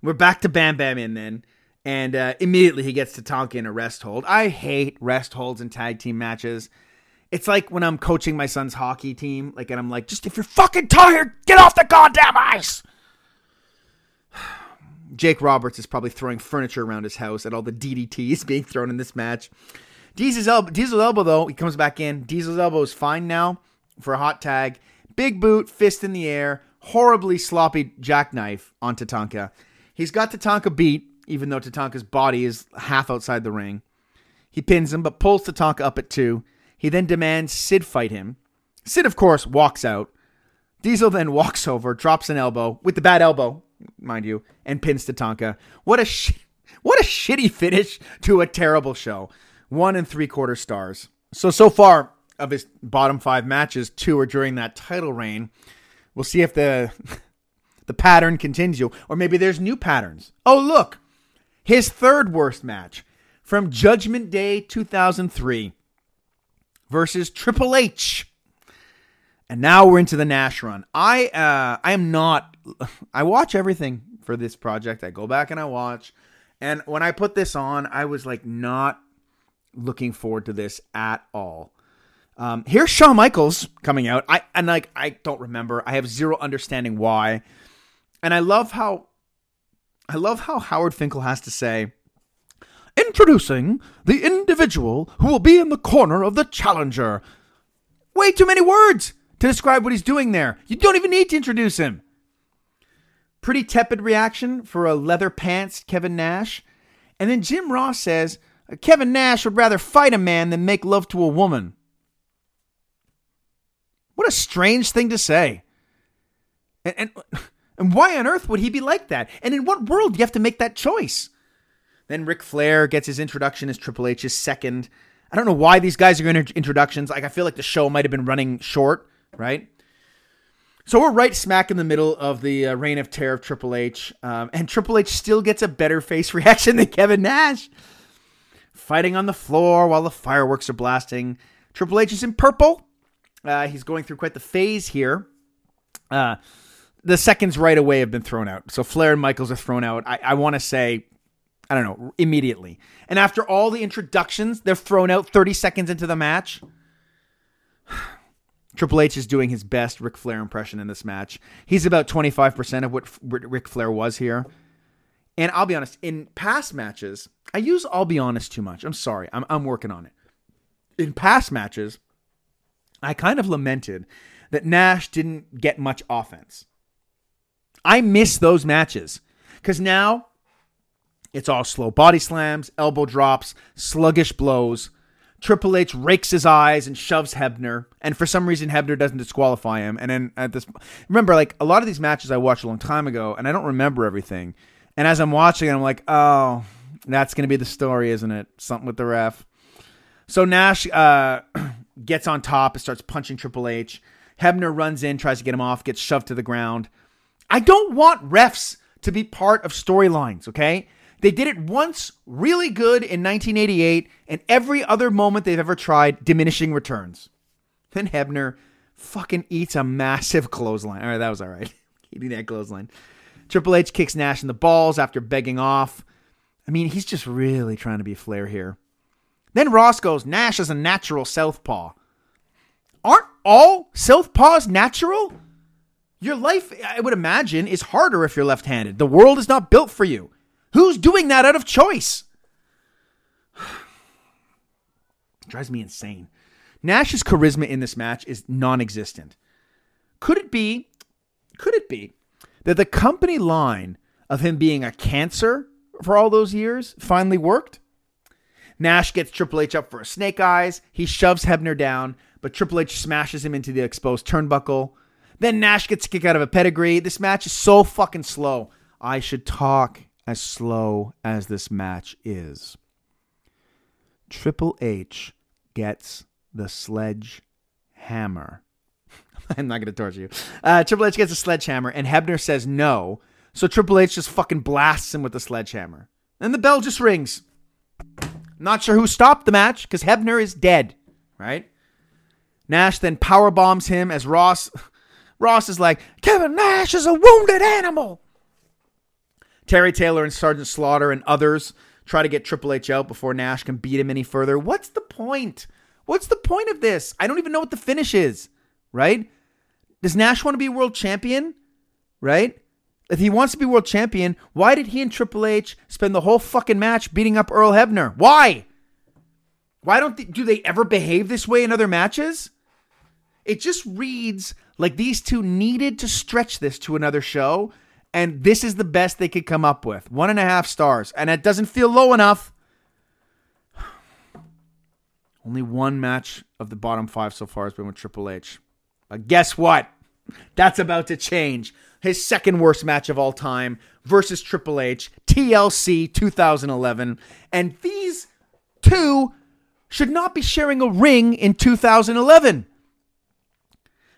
We're back to Bam Bam in then. And uh, immediately he gets Tatanka in a rest hold. I hate rest holds in tag team matches. It's like when I'm coaching my son's hockey team, like, and I'm like, just if you're fucking tired, get off the goddamn ice. Jake Roberts is probably throwing furniture around his house at all the DDTs being thrown in this match. Diesel's elbow, Diesel's elbow though, he comes back in. Diesel's elbow is fine now for a hot tag. Big boot, fist in the air, horribly sloppy jackknife on Tatanka. He's got Tatanka beat, even though Tatanka's body is half outside the ring. He pins him, but pulls Tatanka up at two. He then demands Sid fight him. Sid, of course, walks out. Diesel then walks over, drops an elbow with the bad elbow mind you, and pins Tatanka. What a sh- what a shitty finish to a terrible show. One and three quarter stars. So so far of his bottom five matches, two are during that title reign. We'll see if the the pattern continues, or maybe there's new patterns. Oh look, his third worst match from Judgment Day 2003 versus Triple H. And now we're into the Nash run. I uh, I am not. I watch everything for this project. I go back and I watch. And when I put this on, I was like not looking forward to this at all. Um, here's Shawn Michaels coming out. I and like I don't remember. I have zero understanding why. And I love how I love how Howard Finkel has to say, Introducing the individual who will be in the corner of the challenger. Way too many words to describe what he's doing there. You don't even need to introduce him. Pretty tepid reaction for a leather pants Kevin Nash. And then Jim Ross says Kevin Nash would rather fight a man than make love to a woman. What a strange thing to say. And, and, and why on earth would he be like that? And in what world do you have to make that choice? Then Ric Flair gets his introduction as Triple H's second. I don't know why these guys are to introductions. Like I feel like the show might have been running short, right? So we're right smack in the middle of the uh, reign of terror of Triple H, um, and Triple H still gets a better face reaction than Kevin Nash. Fighting on the floor while the fireworks are blasting. Triple H is in purple. Uh, he's going through quite the phase here. Uh, the seconds right away have been thrown out. So Flair and Michaels are thrown out. I, I want to say, I don't know, immediately. And after all the introductions, they're thrown out 30 seconds into the match. Triple H is doing his best Ric Flair impression in this match. He's about 25% of what Ric Flair was here. And I'll be honest, in past matches, I use I'll be honest too much. I'm sorry. I'm, I'm working on it. In past matches, I kind of lamented that Nash didn't get much offense. I miss those matches because now it's all slow body slams, elbow drops, sluggish blows. Triple H rakes his eyes and shoves Hebner, and for some reason Hebner doesn't disqualify him. And then at this, remember, like a lot of these matches I watched a long time ago, and I don't remember everything. And as I'm watching, it, I'm like, oh, that's going to be the story, isn't it? Something with the ref. So Nash uh, gets on top and starts punching Triple H. Hebner runs in, tries to get him off, gets shoved to the ground. I don't want refs to be part of storylines, okay? They did it once really good in 1988, and every other moment they've ever tried, diminishing returns. Then Hebner fucking eats a massive clothesline. All right, that was all right. Eating that clothesline. Triple H kicks Nash in the balls after begging off. I mean, he's just really trying to be Flair here. Then Ross goes, Nash is a natural southpaw. Aren't all southpaws natural? Your life, I would imagine, is harder if you're left handed. The world is not built for you. Who's doing that out of choice? drives me insane. Nash's charisma in this match is non existent. Could it be, could it be that the company line of him being a cancer for all those years finally worked? Nash gets Triple H up for a snake eyes. He shoves Hebner down, but Triple H smashes him into the exposed turnbuckle. Then Nash gets a kick out of a pedigree. This match is so fucking slow. I should talk as slow as this match is. Triple H gets the sledgehammer. I'm not going to torture you. Uh, Triple H gets a sledgehammer, and Hebner says no. So Triple H just fucking blasts him with the sledgehammer. And the bell just rings. Not sure who stopped the match because Hebner is dead, right? Nash then power bombs him as Ross. Ross is like, Kevin Nash is a wounded animal. Terry Taylor and Sergeant Slaughter and others try to get Triple H out before Nash can beat him any further. What's the point? What's the point of this? I don't even know what the finish is, right? Does Nash want to be world champion? Right? If he wants to be world champion, why did he and Triple H spend the whole fucking match beating up Earl Hebner? Why? Why don't they, do they ever behave this way in other matches? It just reads like these two needed to stretch this to another show and this is the best they could come up with. One and a half stars. And it doesn't feel low enough. Only one match of the bottom five so far has been with Triple H. But guess what? That's about to change. His second worst match of all time versus Triple H, TLC 2011. And these two should not be sharing a ring in 2011.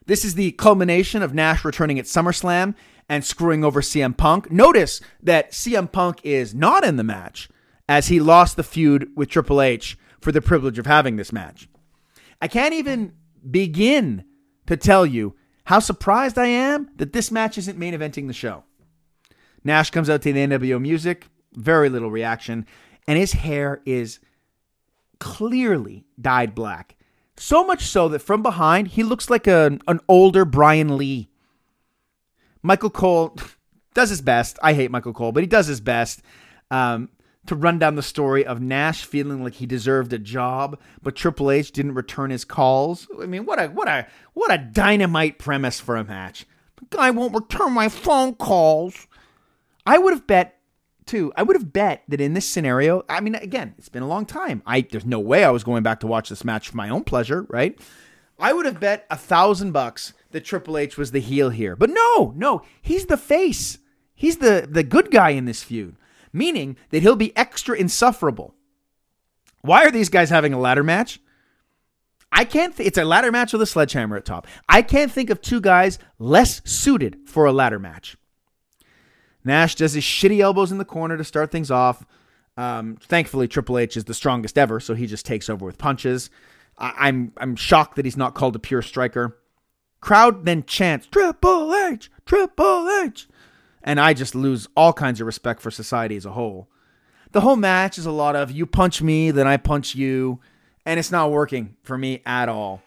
This is the culmination of Nash returning at SummerSlam and screwing over CM Punk. Notice that CM Punk is not in the match as he lost the feud with Triple H for the privilege of having this match. I can't even begin to tell you how surprised I am that this match isn't main eventing the show. Nash comes out to the NWO music, very little reaction, and his hair is clearly dyed black. So much so that from behind, he looks like a, an older Brian Lee. Michael Cole does his best. I hate Michael Cole, but he does his best um, to run down the story of Nash feeling like he deserved a job, but Triple H didn't return his calls. I mean, what a what a what a dynamite premise for a match. The guy won't return my phone calls. I would have bet too. I would have bet that in this scenario, I mean, again, it's been a long time. I there's no way I was going back to watch this match for my own pleasure, right? I would have bet a thousand bucks that Triple H was the heel here, but no, no, he's the face. He's the the good guy in this feud, meaning that he'll be extra insufferable. Why are these guys having a ladder match? I can't. Th- it's a ladder match with a sledgehammer at top. I can't think of two guys less suited for a ladder match. Nash does his shitty elbows in the corner to start things off. Um, thankfully, Triple H is the strongest ever, so he just takes over with punches. I- I'm I'm shocked that he's not called a pure striker. Crowd then chants Triple H, Triple H, and I just lose all kinds of respect for society as a whole. The whole match is a lot of you punch me, then I punch you, and it's not working for me at all.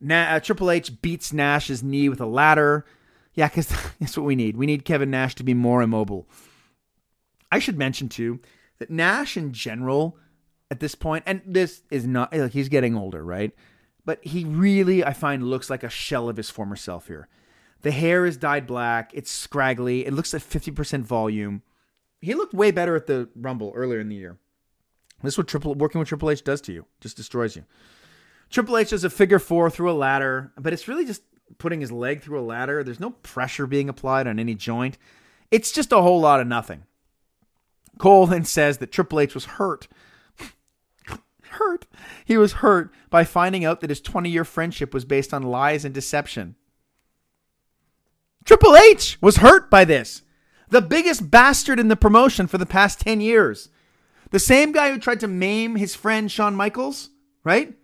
Na- uh, Triple H beats Nash's knee with a ladder. Yeah, because that's what we need. We need Kevin Nash to be more immobile. I should mention too that Nash in general at this point, and this is not like he's getting older, right? But he really, I find, looks like a shell of his former self here. The hair is dyed black. It's scraggly. It looks like 50% volume. He looked way better at the Rumble earlier in the year. This is what Triple working with Triple H does to you. Just destroys you. Triple H does a figure four through a ladder, but it's really just putting his leg through a ladder. There's no pressure being applied on any joint. It's just a whole lot of nothing. Cole then says that Triple H was hurt. hurt. He was hurt by finding out that his 20 year friendship was based on lies and deception. Triple H was hurt by this. The biggest bastard in the promotion for the past 10 years. The same guy who tried to maim his friend Shawn Michaels, right?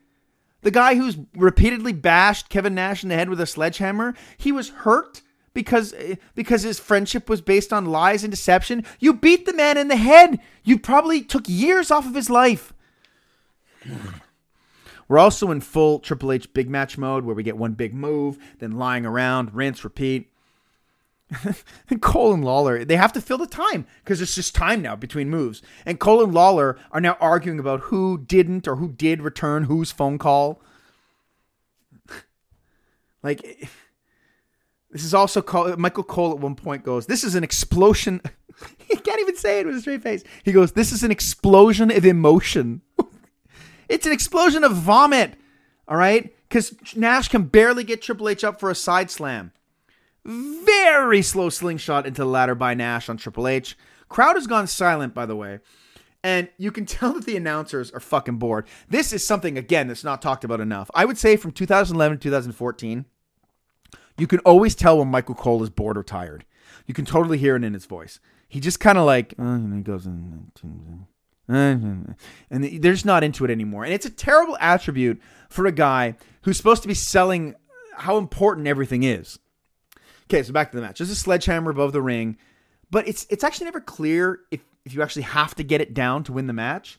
The guy who's repeatedly bashed Kevin Nash in the head with a sledgehammer, he was hurt because eh, because his friendship was based on lies and deception. You beat the man in the head. You probably took years off of his life. We're also in full Triple H big match mode where we get one big move, then lying around, rinse, repeat. Cole and Lawler, they have to fill the time because it's just time now between moves. And Cole and Lawler are now arguing about who didn't or who did return whose phone call. like, this is also called. Michael Cole at one point goes, This is an explosion. he can't even say it with a straight face. He goes, This is an explosion of emotion. it's an explosion of vomit. All right? Because Nash can barely get Triple H up for a side slam. Very slow slingshot into the ladder by Nash on Triple H. Crowd has gone silent, by the way. And you can tell that the announcers are fucking bored. This is something, again, that's not talked about enough. I would say from 2011 to 2014, you can always tell when Michael Cole is bored or tired. You can totally hear it in his voice. He just kind of like, uh, and he goes, and they're just not into it anymore. And it's a terrible attribute for a guy who's supposed to be selling how important everything is. Okay, so back to the match. There's a sledgehammer above the ring, but it's it's actually never clear if if you actually have to get it down to win the match.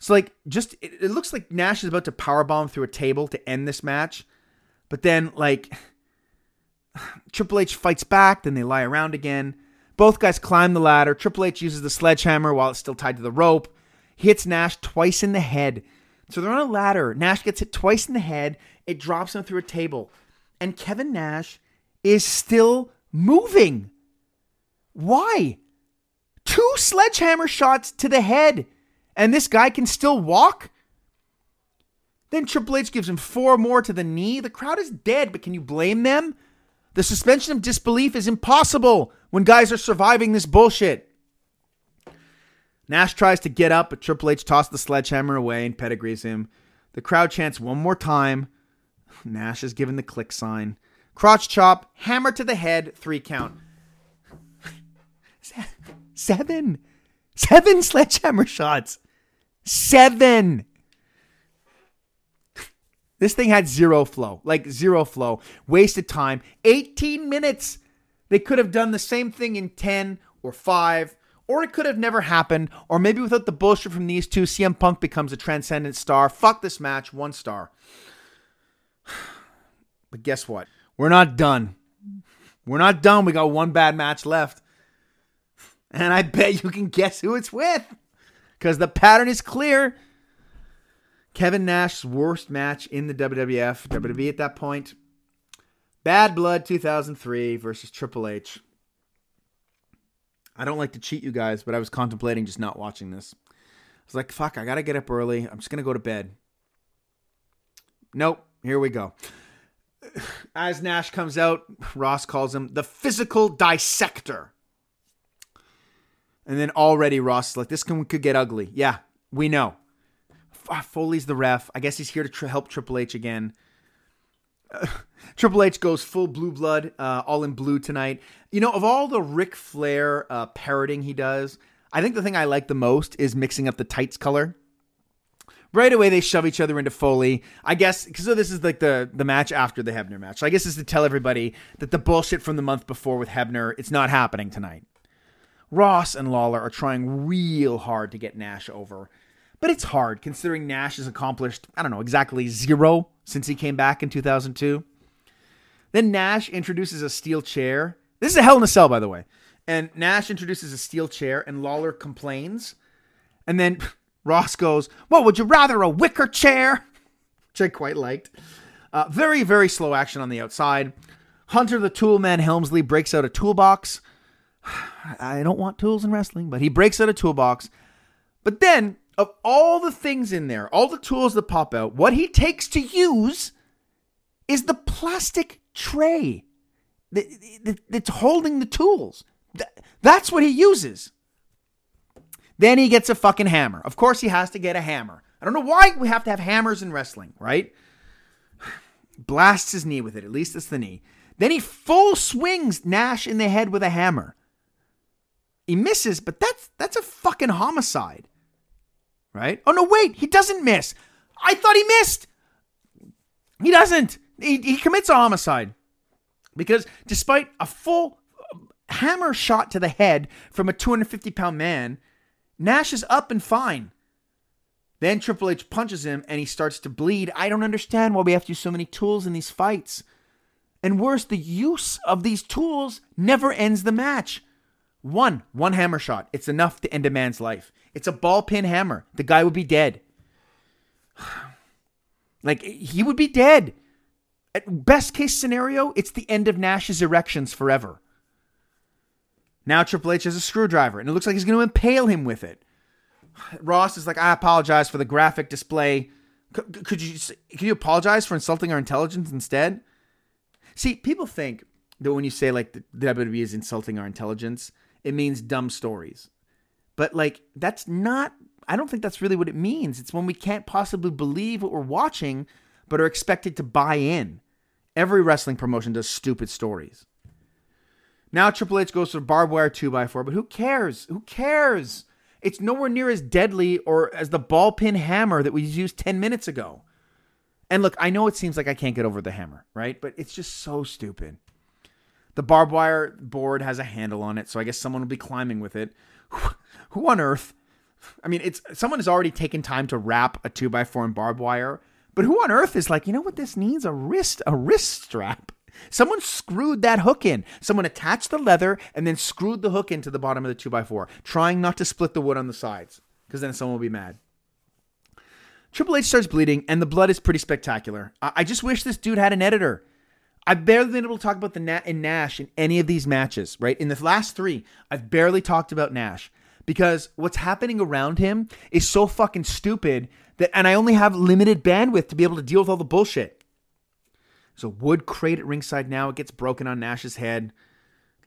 So like, just it, it looks like Nash is about to powerbomb through a table to end this match, but then like Triple H fights back, then they lie around again. Both guys climb the ladder. Triple H uses the sledgehammer while it's still tied to the rope. Hits Nash twice in the head. So they're on a ladder. Nash gets hit twice in the head. It drops him through a table. And Kevin Nash is still moving. Why? Two sledgehammer shots to the head, and this guy can still walk? Then Triple H gives him four more to the knee. The crowd is dead, but can you blame them? The suspension of disbelief is impossible when guys are surviving this bullshit. Nash tries to get up, but Triple H tosses the sledgehammer away and pedigrees him. The crowd chants one more time. Nash is given the Kliq sign. Crotch chop, hammer to the head, three count. Seven. Seven sledgehammer shots. Seven. This thing had zero flow, like zero flow. Wasted time. 18 minutes. They could have done the same thing in 10 or 5, or it could have never happened, or maybe without the bullshit from these two, CM Punk becomes a transcendent star. Fuck this match, one star. But guess what? We're not done. We're not done. We got one bad match left. And I bet you can guess who it's with. Because the pattern is clear. Kevin Nash's worst match in the WWF, WWE at that point. Bad Blood 2003 versus Triple H. I don't like to cheat you guys, but I was contemplating just not watching this. I was like, fuck, I gotta get up early. I'm just gonna go to bed. Nope, here we go. As Nash comes out, Ross calls him the physical dissector. And then already Ross is like, this can, could get ugly. Yeah, we know. Foley's the ref. I guess he's here to tr- help Triple H again. Uh, Triple H goes full blue blood, uh, all in blue tonight. You know, of all the Ric Flair uh, parroting he does, I think the thing I like the most is mixing up the tights color. Right away, they shove each other into Foley. I guess because so this is like the the match after the Hebner match. So I guess is to tell everybody that the bullshit from the month before with Hebner, it's not happening tonight. Ross and Lawler are trying real hard to get Nash over. But it's hard considering Nash has accomplished, I don't know, exactly zero since he came back in 2002. Then Nash introduces a steel chair. This is a hell in a cell, by the way. And Nash introduces a steel chair, and Lawler complains. And then Ross goes, What would you rather, a wicker chair? Which I quite liked. Uh, very, very slow action on the outside. Hunter the Toolman Helmsley breaks out a toolbox. I don't want tools in wrestling, but he breaks out a toolbox. But then, of all the things in there, all the tools that pop out, what he takes to use is the plastic tray that's holding the tools. That's what he uses. Then he gets a fucking hammer. Of course, he has to get a hammer. I don't know why we have to have hammers in wrestling, right? Blasts his knee with it. At least it's the knee. Then he full swings Nash in the head with a hammer. He misses, but that's that's a fucking homicide. Right? Oh no, wait, he doesn't miss. I thought he missed. He doesn't. He, he commits a homicide. Because despite a full um, hammer shot to the head from a 250 pound man, Nash is up and fine. Then Triple H punches him and he starts to bleed. I don't understand why we have to use so many tools in these fights. And worse, the use of these tools never ends the match. One, one hammer shot. It's enough to end a man's life. It's a ball peen hammer. The guy would be dead. like, he would be dead. At best case scenario, it's the end of Nash's erections forever. Now Triple H has a screwdriver, and it looks like he's going to impale him with it. Ross is like, I apologize for the graphic display. Could you could you apologize for insulting our intelligence instead? See, people think that when you say like the WWE is insulting our intelligence, it means dumb stories. But like that's not I don't think that's really what it means. It's when we can't possibly believe what we're watching but are expected to buy in. Every wrestling promotion does stupid stories. Now Triple H goes for barbed wire 2x4, but who cares? Who cares? It's nowhere near as deadly or as the ball peen hammer that we used 10 minutes ago. And look, I know it seems like I can't get over the hammer, right? But it's just so stupid. The barbed wire board has a handle on it, so I guess someone will be climbing with it. Who on earth? I mean, it's someone has already taken time to wrap a two by four in barbed wire, but who on earth is like, you know what this needs? A wrist, a wrist strap. Someone screwed that hook in. Someone attached the leather and then screwed the hook into the bottom of the two by four, trying not to split the wood on the sides, because then someone will be mad. Triple H starts bleeding, and the blood is pretty spectacular. I, I just wish this dude had an editor. I've barely been able to talk about the Nat and Nash in any of these matches, right? In the last three, I've barely talked about Nash because what's happening around him is so fucking stupid that, and I only have limited bandwidth to be able to deal with all the bullshit. There's a wood crate at ringside now. It gets broken on Nash's head,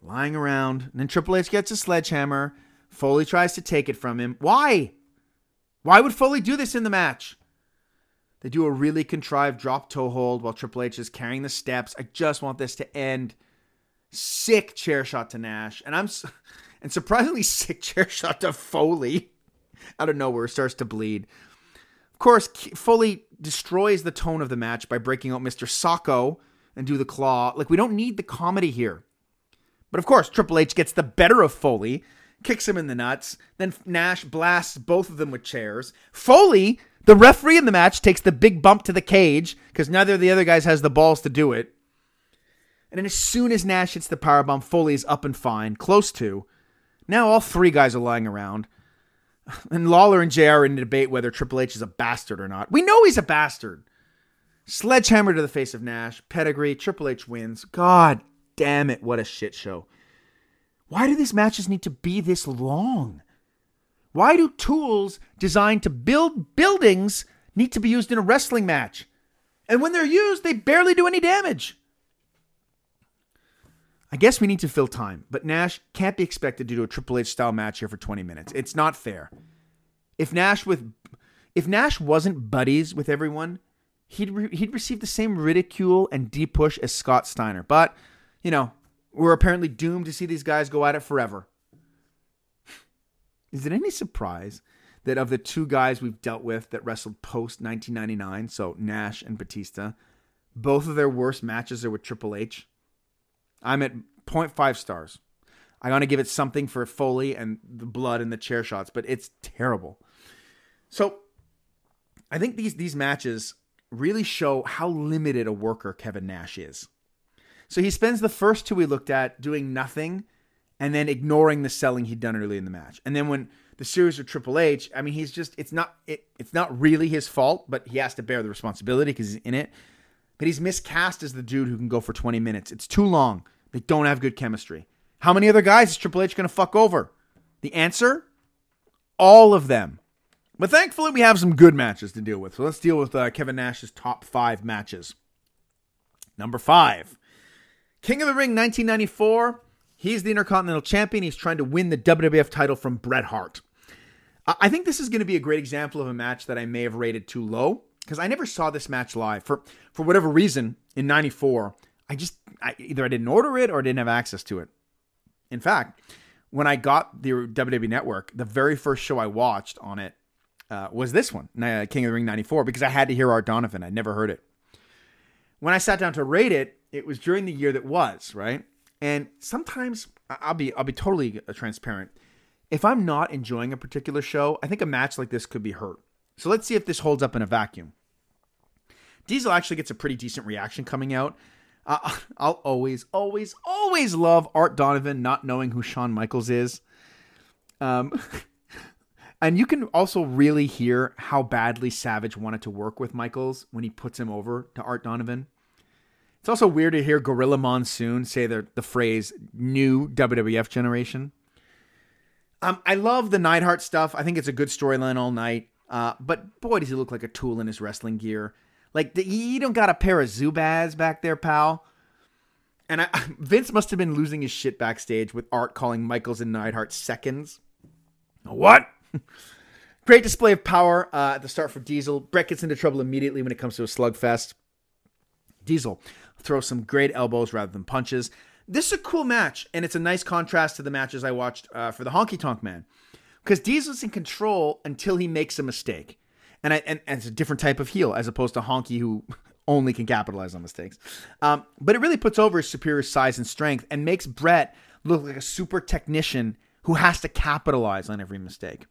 lying around. And then Triple H gets a sledgehammer. Foley tries to take it from him. Why? Why would Foley do this in the match? They do a really contrived drop toe hold while Triple H is carrying the steps. I just want this to end. Sick chair shot to Nash. And I'm and surprisingly sick chair shot to Foley out of nowhere starts to bleed. Of course, Foley destroys the tone of the match by breaking out Mr. Socko and do the claw. Like we don't need the comedy here. But of course, Triple H gets the better of Foley, kicks him in the nuts. Then Nash blasts both of them with chairs. Foley, the referee in the match, takes the big bump to the cage because neither of the other guys has the balls to do it. And then as soon as Nash hits the powerbomb, Foley is up and fine, close to. Now all three guys are lying around. And Lawler and JR are in a debate whether Triple H is a bastard or not. We know he's a bastard. Sledgehammer to the face of Nash. Pedigree. Triple H wins. God damn it. What a shit show. Why do these matches need to be this long? Why do tools designed to build buildings need to be used in a wrestling match? And when they're used, they barely do any damage. I guess we need to fill time, but Nash can't be expected to do a Triple H style match here for 20 minutes. It's not fair. If Nash with if Nash wasn't buddies with everyone, he'd re- he'd receive the same ridicule and deep push as Scott Steiner. But, you know, we're apparently doomed to see these guys go at it forever. Is it any surprise that of the two guys we've dealt with that wrestled post 1999, so Nash and Batista, both of their worst matches are with Triple H? I'm at 0.5 stars. I to give it something for Foley and the blood and the chair shots, but it's terrible. So I think these these matches really show how limited a worker Kevin Nash is. So he spends the first two we looked at doing nothing and then ignoring the selling he'd done early in the match. And then when the series with Triple H, I mean, he's just it's not it, it's not really his fault, but he has to bear the responsibility because he's in it. But he's miscast as the dude who can go for 20 minutes. It's too long. They don't have good chemistry. How many other guys is Triple H going to fuck over? The answer? All of them. But thankfully, we have some good matches to deal with. So let's deal with uh, Kevin Nash's top five matches. Number five King of the Ring 1994. He's the Intercontinental Champion. He's trying to win the WWF title from Bret Hart. I think this is going to be a great example of a match that I may have rated too low because I never saw this match live. For for whatever reason, in 94, I just I, either I didn't order it or I didn't have access to it. In fact, when I got the WWE Network, the very first show I watched on it uh, was this one, King of the Ring 94, because I had to hear Art Donovan. I'd never heard it. When I sat down to rate it, it was during the year that was, right? And sometimes I'll be I'll be totally transparent. If I'm not enjoying a particular show, I think a match like this could be hurt. So let's see if this holds up in a vacuum. Diesel actually gets a pretty decent reaction coming out. Uh, I'll always, always, always love Art Donovan not knowing who Shawn Michaels is. Um, and you can also really hear how badly Savage wanted to work with Michaels when he puts him over to Art Donovan. It's also weird to hear Gorilla Monsoon say the, the phrase new WWF generation. Um, I love the Neidhart stuff. I think it's a good storyline all night. Uh, but boy, does he look like a tool in his wrestling gear. Like, the, you don't got a pair of Zubaz back there, pal. And I, Vince must have been losing his shit backstage with Art calling Michaels and Neidhart seconds. What? Great display of power uh, at the start for Diesel. Bret gets into trouble immediately when it comes to a slugfest. Diesel throws some great elbows rather than punches. This is a cool match, and it's a nice contrast to the matches I watched uh, for the Honky Tonk Man. Because Diesel's in control until he makes a mistake. And, I, and, and it's a different type of heel as opposed to Honky, who only can capitalize on mistakes. Um, but it really puts over his superior size and strength and makes Bret look like a super technician who has to capitalize on every mistake.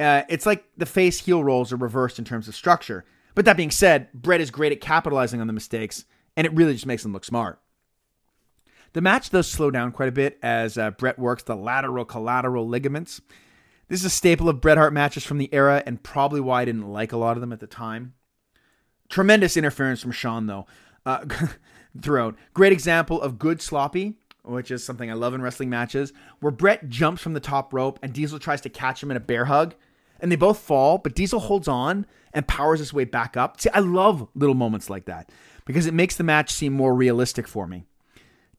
Uh, it's like the face heel roles are reversed in terms of structure. But that being said, Bret is great at capitalizing on the mistakes, and it really just makes him look smart. The match does slow down quite a bit as uh, Bret works the lateral collateral ligaments. This is a staple of Bret Hart matches from the era and probably why I didn't like a lot of them at the time. Tremendous interference from Shawn, though, uh, throughout. Great example of good sloppy, which is something I love in wrestling matches, where Bret jumps from the top rope and Diesel tries to catch him in a bear hug. And they both fall, but Diesel holds on and powers his way back up. See, I love little moments like that because it makes the match seem more realistic for me.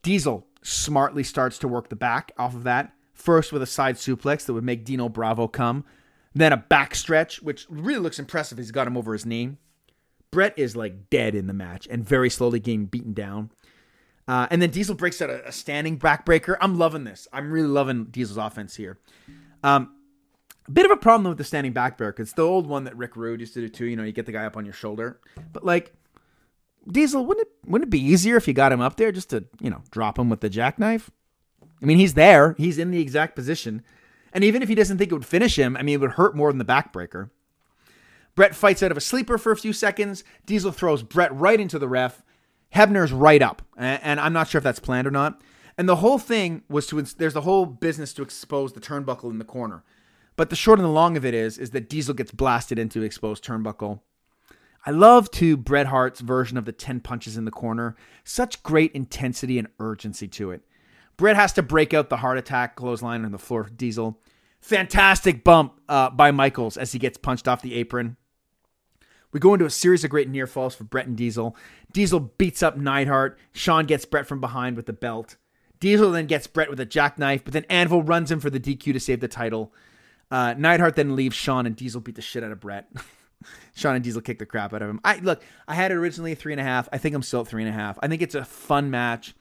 Diesel smartly starts to work the back off of that, first with a side suplex that would make Dino Bravo come, then a back stretch, which really looks impressive. He's got him over his knee. Bret is like dead in the match and very slowly getting beaten down. Uh, and then Diesel breaks out a, a, standing backbreaker. I'm loving this. I'm really loving Diesel's offense here. Um, a bit of a problem with the standing backbreaker. It's the old one that Rick Rude used to do too. You know, you get the guy up on your shoulder. But like, Diesel, wouldn't it wouldn't it be easier if you got him up there just to you know drop him with the jackknife? I mean, he's there. He's in the exact position. And even if he doesn't think it would finish him, I mean, it would hurt more than the backbreaker. Bret fights out of a sleeper for a few seconds. Diesel throws Bret right into the ref. Hebner's right up, and I'm not sure if that's planned or not. And the whole thing was to there's the whole business to expose the turnbuckle in the corner. But the short and the long of it is is that Diesel gets blasted into exposed turnbuckle. I love to Bret Hart's version of the 10 punches in the corner. Such great intensity and urgency to it. Bret has to break out the heart attack clothesline on the floor Diesel. Fantastic bump uh, by Michaels as he gets punched off the apron. We go into a series of great near falls for Bret and Diesel. Diesel beats up Neidhart. Shawn gets Bret from behind with the belt. Diesel then gets Bret with a jackknife, but then Anvil runs him for the DQ to save the title. Uh, Neidhart then leaves Shawn, and Diesel beat the shit out of Bret. Shawn and Diesel kick the crap out of him. I look, I had it originally three and a half. I think I'm still at three and a half. I think it's a fun match.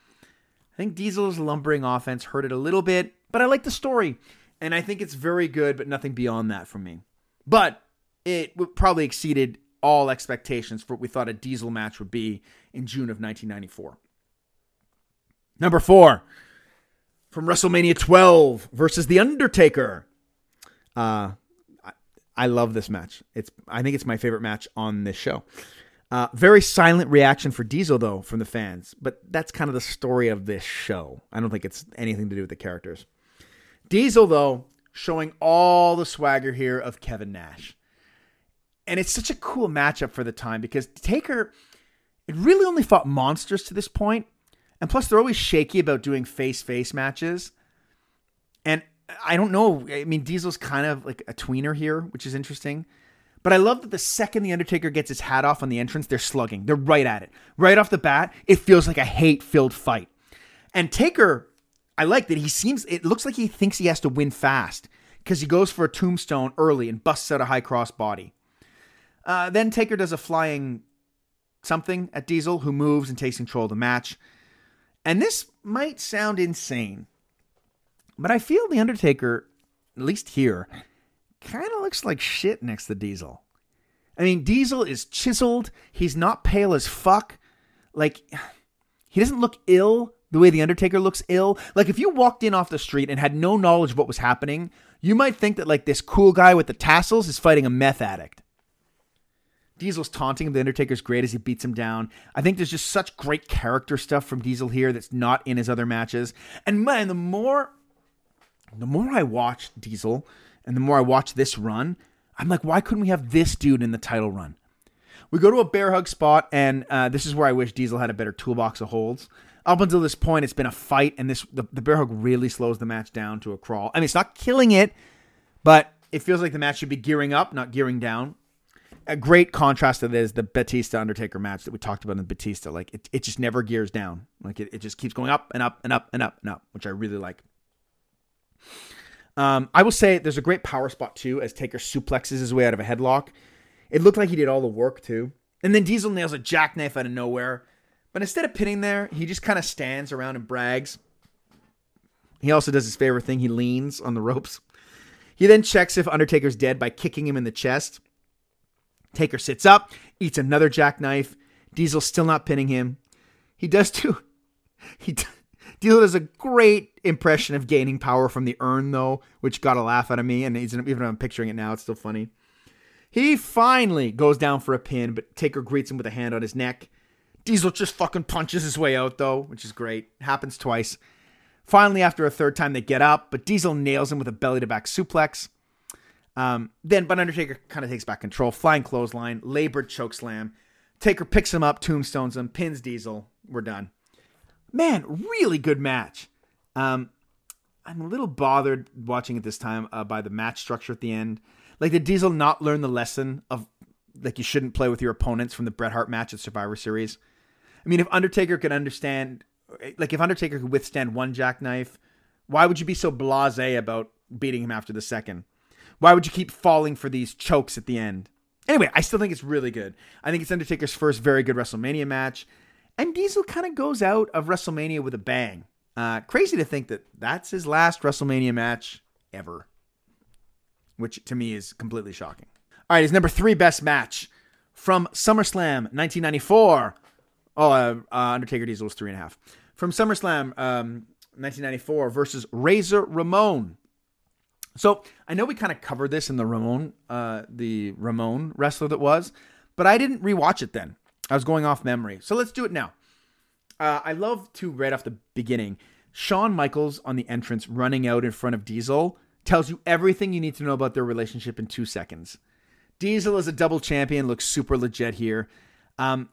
I think Diesel's lumbering offense hurt it a little bit, but I like the story. And I think it's very good, but nothing beyond that from me. But it probably exceeded all expectations for what we thought a Diesel match would be in June of 1994. Number four, from WrestleMania 12 versus The Undertaker. Uh, I, I love this match. It's I think it's my favorite match on this show. Uh, very silent reaction for Diesel though from the fans, but that's kind of the story of this show. I don't think it's anything to do with the characters. Diesel though showing all the swagger here of Kevin Nash and it's such a cool matchup for the time because Taker it really only fought monsters to this point, and plus they're always shaky about doing face face matches. And I don't know. I mean, Diesel's kind of like a tweener here, which is interesting. But I love that the second the Undertaker gets his hat off on the entrance, they're slugging. They're right at it. Right off the bat, it feels like a hate filled fight. And Taker, I like that he seems, it looks like he thinks he has to win fast because he goes for a tombstone early and busts out a high cross body. Uh, then Taker does a flying something at Diesel, who moves and takes control of the match. And this might sound insane, but I feel The Undertaker, at least here, kind of looks like shit next to Diesel. I mean, Diesel is chiseled. He's not pale as fuck. Like, he doesn't look ill the way The Undertaker looks ill. Like, if you walked in off the street and had no knowledge of what was happening, you might think that, like, this cool guy with the tassels is fighting a meth addict. Diesel's taunting. The Undertaker's great as he beats him down. I think there's just such great character stuff from Diesel here that's not in his other matches. And man, the more the more I watch Diesel and the more I watch this run, I'm like, why couldn't we have this dude in the title run? We go to a bear hug spot, and uh, this is where I wish Diesel had a better toolbox of holds. Up until this point, it's been a fight, and this the, the bear hug really slows the match down to a crawl. I mean, it's not killing it, but it feels like the match should be gearing up, not gearing down a great contrast to this the Batista Undertaker match that we talked about in Batista. Like it, it just never gears down. Like it, it just keeps going up and up and up and up and up, which I really like. Um, I will say there's a great power spot too as Taker suplexes his way out of a headlock. It looked like he did all the work too. And then Diesel nails a jackknife out of nowhere. But instead of pinning there, he just kind of stands around and brags. He also does his favorite thing. He leans on the ropes. He then checks if Undertaker's dead by kicking him in the chest. Taker sits up, eats another jackknife. Diesel still not pinning him. He does too. He Diesel does a great impression of gaining power from the urn though, which got a laugh out of me. And even if I'm picturing it now, it's still funny. He finally goes down for a pin, but Taker greets him with a hand on his neck. Diesel just fucking punches his way out though, which is great. Happens twice. Finally, after a third time, they get up, but Diesel nails him with a belly to back suplex. Um, then, but Undertaker kind of takes back control. Flying clothesline, labored choke slam. Taker picks him up, tombstones him, pins Diesel. We're done. Man, really good match. Um, I'm a little bothered watching it this time uh, by the match structure at the end. Like, did Diesel not learn the lesson of like you shouldn't play with your opponents from the Bret Hart match at Survivor Series? I mean, if Undertaker could understand, like if Undertaker could withstand one jackknife, why would you be so blasé about beating him after the second? Why would you keep falling for these chokes at the end? Anyway, I still think it's really good. I think it's Undertaker's first very good WrestleMania match. And Diesel kind of goes out of WrestleMania with a bang. Uh, crazy to think that that's his last WrestleMania match ever, which to me is completely shocking. All right, his number three best match from SummerSlam 1994. Oh, uh, uh, Undertaker Diesel was three and a half. From SummerSlam um, 1994 versus Razor Ramon. So I know we kind of covered this in the Ramon, uh, the Ramon wrestler that was, but I didn't rewatch it then. I was going off memory. So let's do it now. Uh, I love to right off the beginning. Shawn Michaels on the entrance running out in front of Diesel tells you everything you need to know about their relationship in two seconds. Diesel is a double champion, looks super legit here. Um,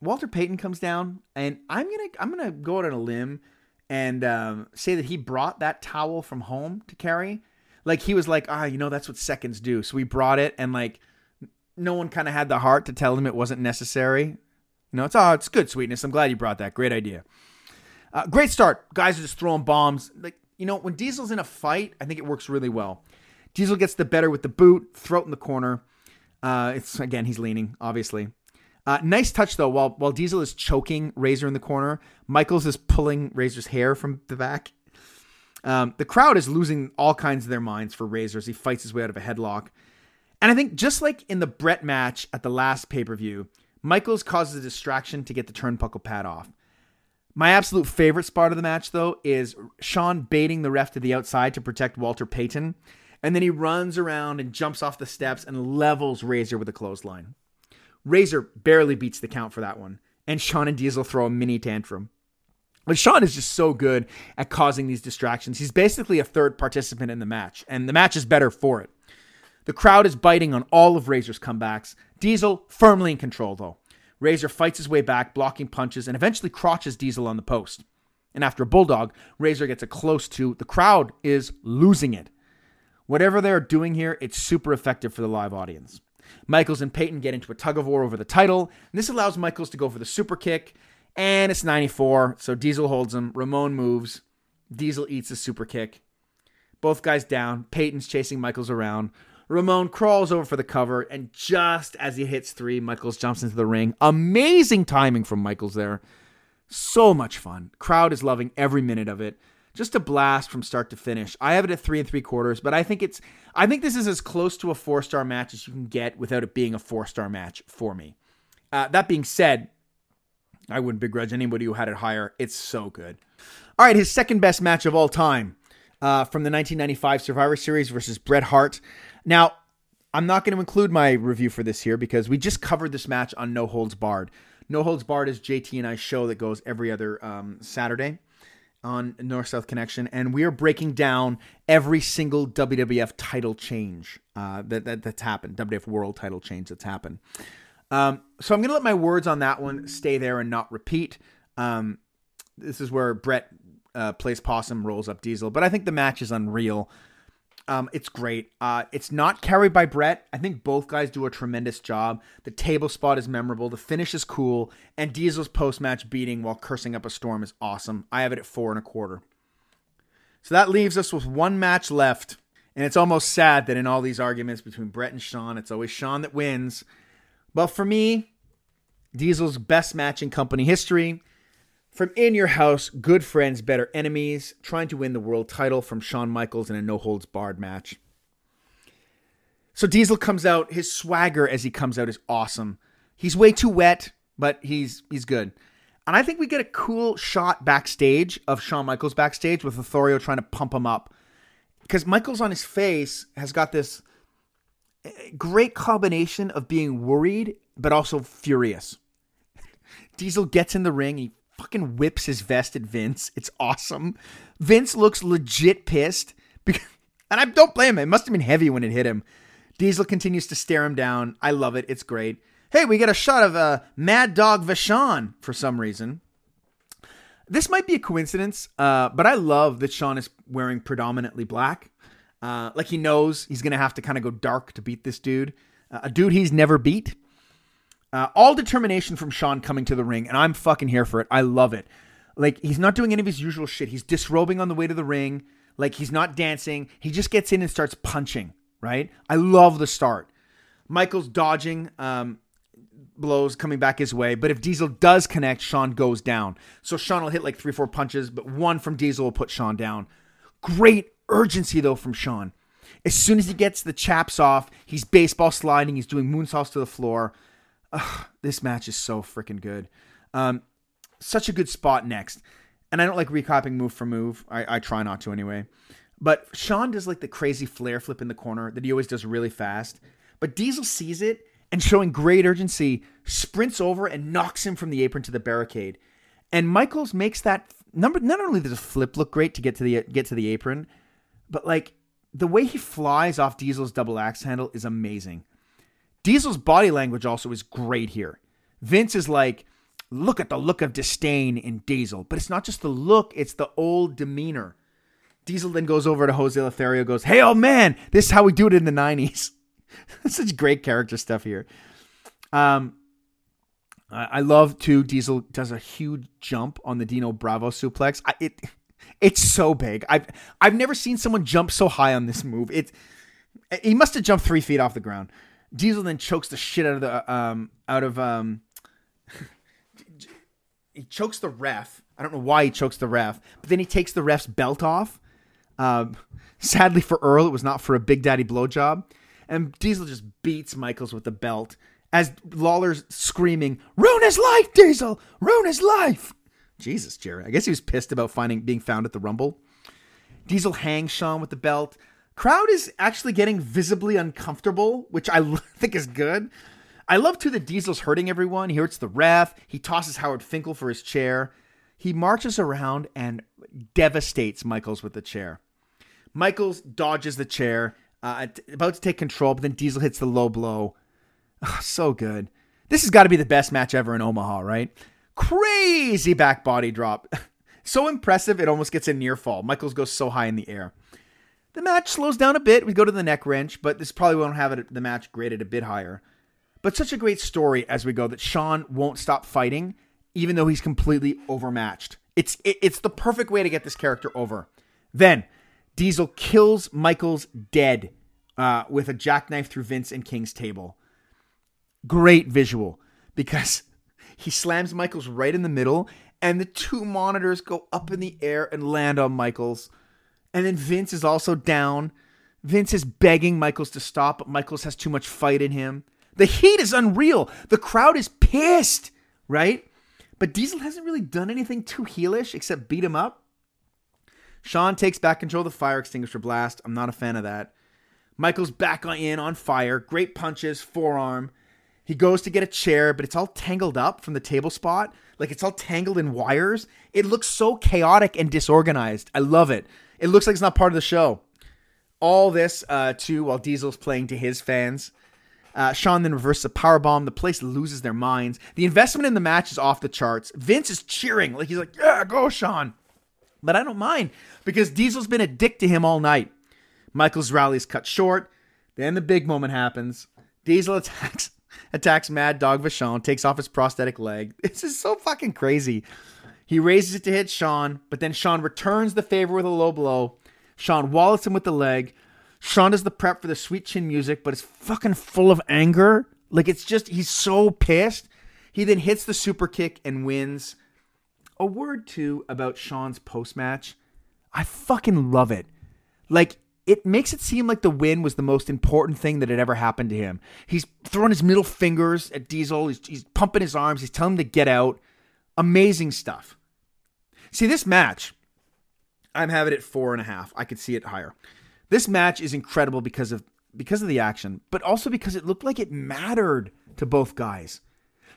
Walter Payton comes down, and I'm gonna I'm gonna go out on a limb and um, say that he brought that towel from home to carry. Like he was like, ah, you know, that's what seconds do. So we brought it, and like no one kind of had the heart to tell him it wasn't necessary. Know, it's oh, it's good sweetness. I'm glad you brought that. Great idea. Uh, great start. Guys are just throwing bombs. Like you know, when Diesel's in a fight, I think it works really well. Diesel gets the better with the boot, throat in the corner. Uh, it's again, he's leaning, obviously. Uh, nice touch though. While while Diesel is choking Razor in the corner, Michaels is pulling Razor's hair from the back. Um, the crowd is losing all kinds of their minds for Razor as he fights his way out of a headlock. And I think just like in the Bret match at the last pay per view, Michaels causes a distraction to get the turnbuckle pad off. My absolute favorite spot of the match, though, is Shawn baiting the ref to the outside to protect Walter Payton. And then he runs around and jumps off the steps and levels Razor with a clothesline. Razor barely beats the count for that one. And Shawn and Diesel throw a mini tantrum. But Shawn is just so good at causing these distractions. He's basically a third participant in the match, and the match is better for it. The crowd is biting on all of Razor's comebacks. Diesel firmly in control, though. Razor fights his way back, blocking punches, and eventually crotches Diesel on the post. And after a bulldog, Razor gets a close to. The crowd is losing it. Whatever they're doing here, it's super effective for the live audience. Michaels and Payton get into a tug of war over the title, and this allows Michaels to go for the super kick. And it's 94, so Diesel holds him. Ramon moves. Diesel eats a super kick. Both guys down. Payton's chasing Michaels around. Ramon crawls over for the cover, and just as he hits three, Michaels jumps into the ring. Amazing timing from Michaels there. So much fun. Crowd is loving every minute of it just a blast from start to finish. I have it at three and three quarters, but I think it's I think this is as close to a four star match as you can get without it being a four star match for me. Uh, that being said, I wouldn't begrudge anybody who had it higher. It's so good. All right, his second best match of all time uh, from the 1995 Survivor Series versus Bret Hart. Now, I'm not going to include my review for this here because we just covered this match on No Holds Barred. No Holds Barred is JT and I show that goes every other um, Saturday on North South Connection, and we are breaking down every single WWF title change uh, that, that, that's happened, WWF World title change that's happened. Um, so I'm going to let my words on that one stay there and not repeat. Um, this is where Bret uh, plays possum, rolls up Diesel, but I think the match is unreal. Um, it's great. Uh, it's not carried by Bret. I think both guys do a tremendous job. The table spot is memorable. The finish is cool. And Diesel's post match beating while cursing up a storm is awesome. I have it at four and a quarter. So that leaves us with one match left. And it's almost sad that in all these arguments between Bret and Shawn, it's always Shawn that wins. But for me, Diesel's best match in company history from In Your House, Good Friends, Better Enemies, trying to win the world title from Shawn Michaels in a no holds barred match. So Diesel comes out, his swagger as he comes out is awesome. He's way too wet, but he's he's good. And I think we get a cool shot backstage of Shawn Michaels backstage with Lothario trying to pump him up. Because Michaels on his face has got this eh, great combination of being worried but also furious. Diesel gets in the ring, he fucking whips his vest at Vince. It's awesome. Vince looks legit pissed. Because, and I don't blame him. It must have been heavy when it hit him. Diesel continues to stare him down. I love it. It's great. Hey, we get a shot of uh, Mad Dog Vachon for some reason. This might be a coincidence, uh, but I love that Shawn is wearing predominantly black. Uh, like he knows he's going to have to kind of go dark to beat this dude. Uh, a dude he's never beat. Uh, all determination from Shawn coming to the ring, and I'm fucking here for it. I love it. Like he's not doing any of his usual shit. He's disrobing on the way to the ring. Like he's not dancing. He just gets in and starts punching. Right. I love the start. Michaels dodging um, blows coming back his way, but if Diesel does connect, Shawn goes down. So Shawn will hit like three, four punches, but one from Diesel will put Shawn down. Great urgency though from Shawn. As soon as he gets the chaps off, he's baseball sliding. He's doing moonsaults to the floor. Ugh, this match is so freaking good. Um, such a good spot next. And I don't like recapping move for move. I, I try not to anyway. But Shawn does like the crazy flare flip in the corner that he always does really fast. But Diesel sees it and showing great urgency, sprints over and knocks him from the apron to the barricade. And Michaels makes that number not only does the flip look great to get to the get to the apron, but like the way he flies off Diesel's double axe handle is amazing. Diesel's body language also is great here. Vince is like, look at the look of disdain in Diesel, but it's not just the look, it's the old demeanor. Diesel then goes over to Jose Lothario, goes, Hey, old man, this is how we do it in the 90s. Such great character stuff here. Um, I love too. Diesel does a huge jump on the Dino Bravo suplex. I, it it's so big. I've I've never seen someone jump so high on this move. It he must have jumped three feet off the ground. Diesel then chokes the shit out of the um out of um he chokes the ref. I don't know why he chokes the ref, but then he takes the ref's belt off. Um, sadly for Earl, it was not for a Big Daddy blowjob. And Diesel just beats Michaels with the belt as Lawler's screaming, "Ruin his life, Diesel! Ruin his life!" Jesus, Jerry. I guess he was pissed about finding being found at the Rumble. Diesel hangs Shawn with the belt. Crowd is actually getting visibly uncomfortable, which I think is good. I love too that Diesel's hurting everyone. He hurts the ref. He tosses Howard Finkel for his chair. He marches around and devastates Michaels with the chair. Michaels dodges the chair, uh, about to take control, but then Diesel hits the low blow. Oh, so good. This has got to be the best match ever in Omaha, right? Crazy back body drop. so impressive, it almost gets a near fall. Michaels goes so high in the air. The match slows down a bit. We go to the neck wrench, but this probably won't have it, the match graded a bit higher. But such a great story as we go that Shawn won't stop fighting, even though he's completely overmatched. It's it, it's the perfect way to get this character over. Then Diesel kills Michaels dead uh, with a jackknife through Vince and King's table. Great visual because he slams Michaels right in the middle, and the two monitors go up in the air and land on Michaels. And then Vince is also down. Vince is begging Michaels to stop, but Michaels has too much fight in him. The heat is unreal. The crowd is pissed, right? But Diesel hasn't really done anything too heelish except beat him up. Shawn takes back control of the fire extinguisher blast. I'm not a fan of that. Michael's back on, in on fire. Great punches, forearm. He goes to get a chair, but it's all tangled up from the table spot. Like it's all tangled in wires. It looks so chaotic and disorganized. I love it. It looks like it's not part of the show. All this, uh, too, while Diesel's playing to his fans. Uh, Shawn then reverses a power bomb. The place loses their minds. The investment in the match is off the charts. Vince is cheering. Like he's like, yeah, go, Shawn. But I don't mind because Diesel's been a dick to him all night. Michaels' rally is cut short. Then the big moment happens. Diesel attacks attacks Mad Dog Vachon, takes off his prosthetic leg. This is so fucking crazy. He raises it to hit Shawn, but then Shawn returns the favor with a low blow. Shawn wallets him with the leg. Shawn does the prep for the sweet chin music, but it's fucking full of anger. Like it's just he's so pissed. He then hits the super kick and wins. A word too about Shawn's post match. I fucking love it. Like it makes it seem like the win was the most important thing that had ever happened to him. He's throwing his middle fingers at Diesel. He's, he's pumping his arms. He's telling him to get out. Amazing stuff. See, this match, I'm having it four and a half. I could see it higher. This match is incredible because of because of the action, but also because it looked like it mattered to both guys.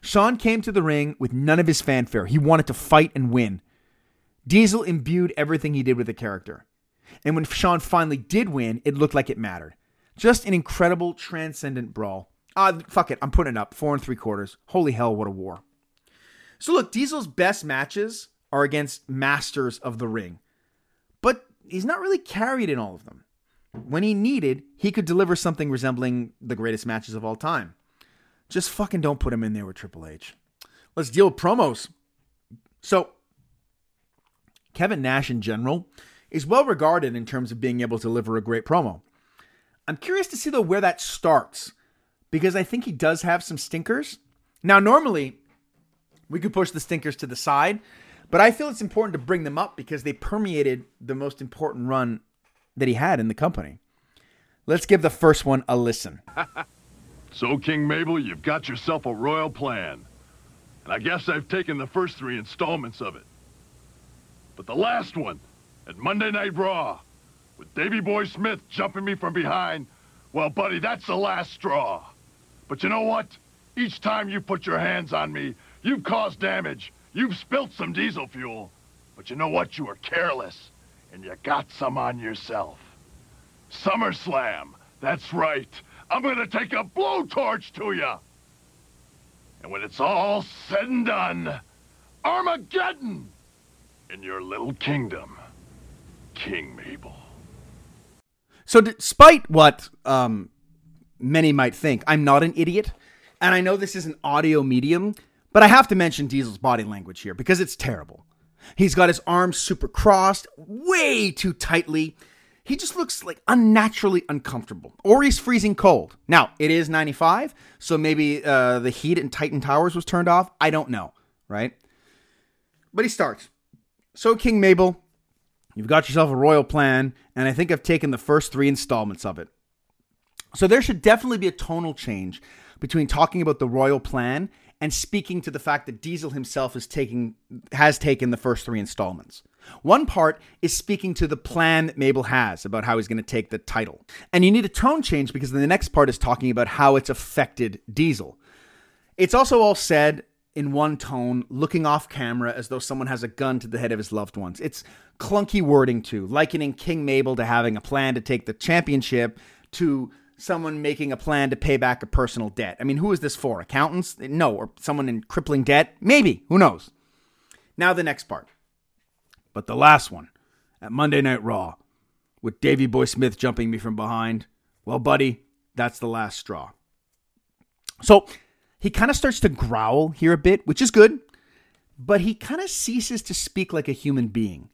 Shawn came to the ring with none of his fanfare. He wanted to fight and win. Diesel imbued everything he did with the character. And when Shawn finally did win, it looked like it mattered. Just an incredible, transcendent brawl. Ah, fuck it. I'm putting it up. Four and three quarters. Holy hell, what a war. So look, Diesel's best matches are against masters of the ring. But he's not really carried in all of them. When he needed, he could deliver something resembling the greatest matches of all time. Just fucking don't put him in there with Triple H. Let's deal with promos. So, Kevin Nash in general is well regarded in terms of being able to deliver a great promo. I'm curious to see though where that starts because I think he does have some stinkers. Now, normally we could push the stinkers to the side, but I feel it's important to bring them up because they permeated the most important run that he had in the company. Let's give the first one a listen. so, King Mabel, you've got yourself a royal plan. And I guess I've taken the first three installments of it. But the last one, at Monday Night Raw, with Davey Boy Smith jumping me from behind, well, buddy, that's the last straw. But you know what? Each time you put your hands on me, you've caused damage. You've spilt some diesel fuel. But you know what? You were careless, and you got some on yourself. SummerSlam. That's right. I'm gonna take a blowtorch to you. And when it's all said and done, Armageddon in your little kingdom, King Mabel. So, despite what um, many might think, I'm not an idiot. And I know this is an audio medium, but I have to mention Diesel's body language here because it's terrible. He's got his arms super crossed, way too tightly. He just looks like unnaturally uncomfortable, or he's freezing cold. Now, it is 95, so maybe uh, the heat in Titan Towers was turned off. I don't know, right? But he starts. So, King Mabel, you've got yourself a royal plan, and I think I've taken the first three installments of it. So, there should definitely be a tonal change between talking about the royal plan and speaking to the fact that Diesel himself is taking has taken the first three installments. One part is speaking to the plan that Mabel has about how he's going to take the title. And you need a tone change because the next part is talking about how it's affected Diesel. It's also all said in one tone, looking off camera as though someone has a gun to the head of his loved ones. It's clunky wording too, likening King Mabel to having a plan to take the championship to someone making a plan to pay back a personal debt. I mean, who is this for? Accountants? No. Or someone in crippling debt? Maybe. Who knows? Now, the next part. But the last one at Monday Night Raw with Davey Boy Smith jumping me from behind. Well, buddy, that's the last straw. So he kind of starts to growl here a bit, which is good, but he kind of ceases to speak like a human being.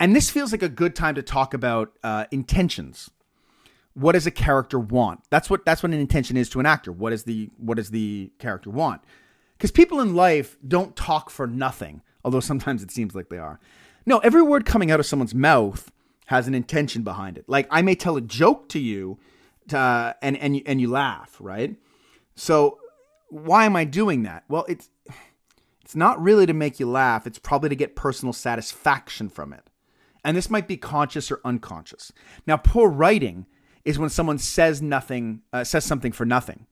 And this feels like a good time to talk about uh, intentions. What does a character want? That's what that's what an intention is to an actor. What is the what does the character want? Because people in life don't talk for nothing, although sometimes it seems like they are. No, every word coming out of someone's mouth has an intention behind it. Like I may tell a joke to you, uh, and and you, and you laugh, right? So why am I doing that? Well, it's it's not really to make you laugh. It's probably to get personal satisfaction from it. And this might be conscious or unconscious. Now, poor writing is when someone says nothing, uh, says something for nothing.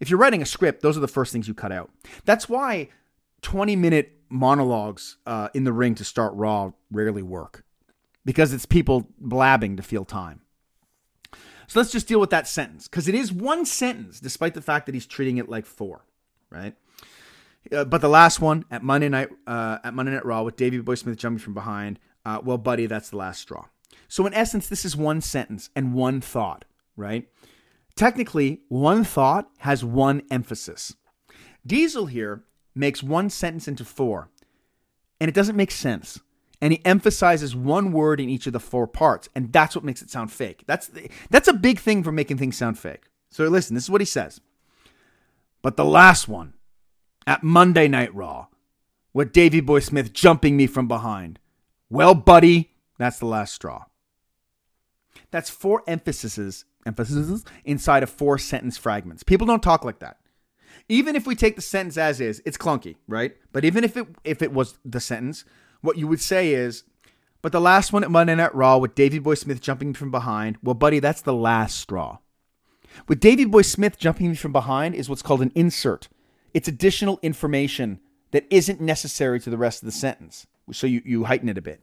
If you're writing a script, those are the first things you cut out. That's why 20 minute monologues uh, in the ring to start Raw rarely work because it's people blabbing to feel time. So let's just deal with that sentence because it is one sentence, despite the fact that he's treating it like four, right? Uh, but the last one at Monday night uh, at Monday Night Raw with Davey Boy Smith jumping from behind. Uh, well, buddy, that's the last straw. So in essence, this is one sentence and one thought, right? Technically, one thought has one emphasis. Diesel here makes one sentence into four, and it doesn't make sense. And he emphasizes one word in each of the four parts, and that's what makes it sound fake. That's the, that's a big thing for making things sound fake. So listen, this is what he says. But the last one at Monday Night Raw, with Davey Boy Smith jumping me from behind. Well, buddy, that's the last straw. That's four emphases emphases inside of four sentence fragments. People don't talk like that even if we take the sentence as is, it's clunky, right? But even if it if it was the sentence, what you would say is, but the last one at Monday Night Raw with Davey Boy Smith jumping from behind, well, buddy, that's the last straw. With Davey Boy Smith jumping from behind is what's called an insert. It's additional information that isn't necessary to the rest of the sentence. So you, you heighten it a bit.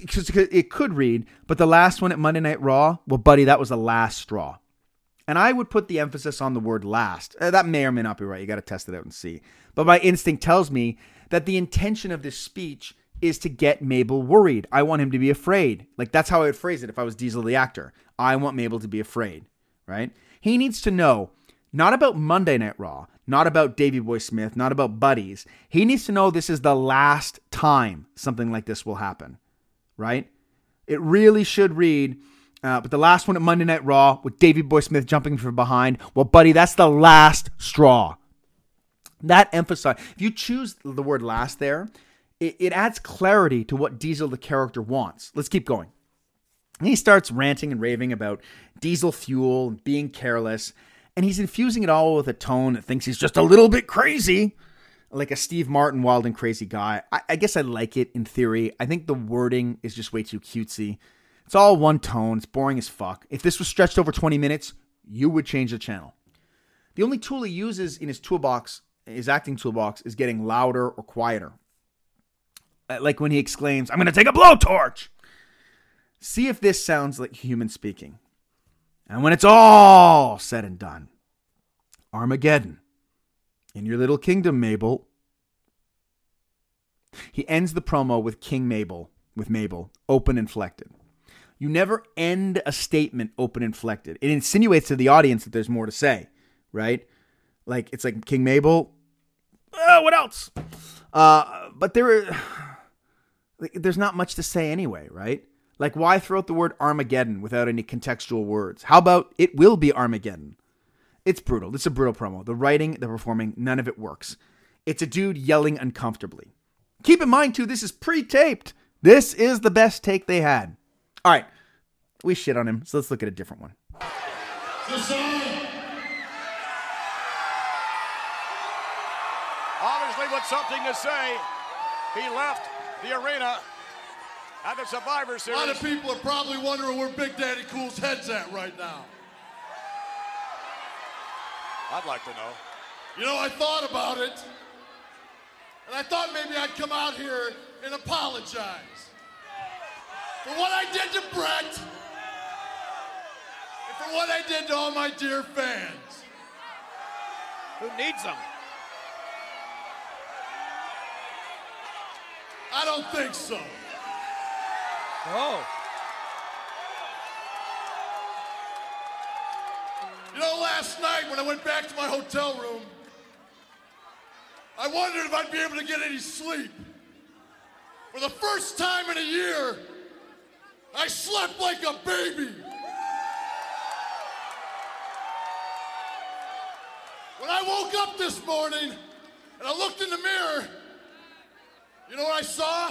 Because it could read, but the last one at Monday Night Raw, well, buddy, that was the last straw. And I would put the emphasis on the word last. Uh, that may or may not be right. You got to test it out and see. But my instinct tells me that the intention of this speech is to get Mabel worried. I want him to be afraid. Like that's how I would phrase it if I was Diesel the actor. I want Mabel to be afraid, right? He needs to know Not about Monday Night Raw, not about Davey Boy Smith, not about buddies. He needs to know this is the last time something like this will happen, right? It really should read, uh, but the last one at Monday Night Raw with Davey Boy Smith jumping from behind. Well, buddy, that's the last straw. That emphasize. If you choose the word last there, it, it adds clarity to what Diesel the character wants. Let's keep going. He starts ranting and raving about diesel fuel being careless, and he's infusing it all with a tone that thinks he's just a little bit crazy, like a Steve Martin wild and crazy guy. I, I guess I like it in theory. I think the wording is just way too cutesy. It's all one tone. It's boring as fuck. If this was stretched over 20 minutes, you would change the channel. The only tool he uses in his toolbox, his acting toolbox, is getting louder or quieter. Uh, Like when he exclaims, I'm going to take a blowtorch. See if this sounds like human speaking. And when it's all said and done, Armageddon, in your little kingdom, Mabel. He ends the promo with King Mabel, with Mabel, open inflected. You never end a statement open inflected. It insinuates to the audience that there's more to say, right? Like it's like King Mabel. Uh, what else? Uh, but there, there's not much to say anyway, right? Like why throw out the word Armageddon without any contextual words? How about it will be Armageddon? It's brutal. It's a brutal promo. The writing, the performing, none of it works. It's a dude yelling uncomfortably. Keep in mind too, this is pre-taped. This is the best take they had. All right, we shit on him, so let's look at a different one. Obviously, with something to say, he left the arena at the Survivor A lot of people are probably wondering where Big Daddy Cool's head's at right now. I'd like to know. You know, I thought about it, and I thought maybe I'd come out here and apologize for what I did to Bret and for what I did to all my dear fans. Who needs them? I don't think so. Oh. You know, last night when I went back to my hotel room, I wondered if I'd be able to get any sleep. For the first time in a year, I slept like a baby. When I woke up this morning and I looked in the mirror, you know what I saw?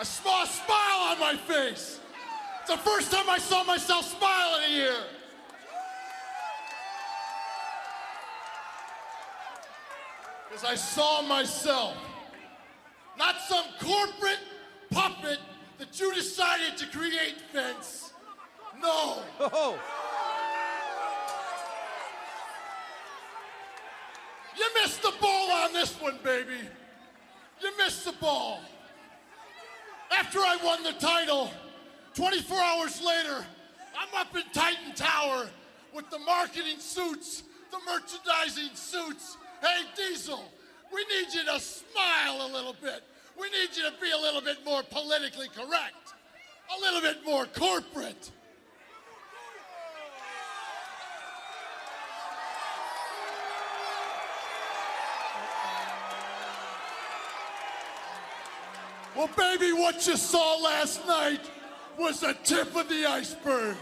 A smile on my face. The first time I saw myself smile in a year. Because I saw myself, not some corporate puppet that you decided to create, Vince. No. Oh. You missed the ball on this one, baby. You missed the ball. After I won the title, 24 hours later, I'm up in Titan Tower with the marketing suits, the merchandising suits. Hey, Diesel, we need you to smile a little bit. We need you to be a little bit more politically correct, a little bit more corporate. Well, baby, what you saw last night was the tip of the iceberg.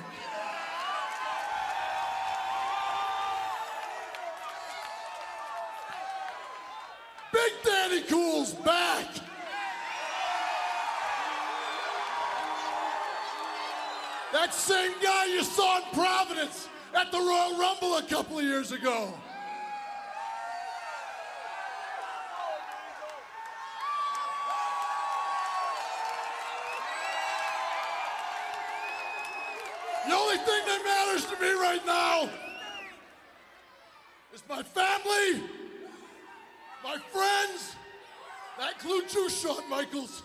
Big Daddy Cool's back. That same guy you saw in Providence at the Royal Rumble a couple of years ago. Me right now is my family, my friends, that includes you, Shawn Michaels.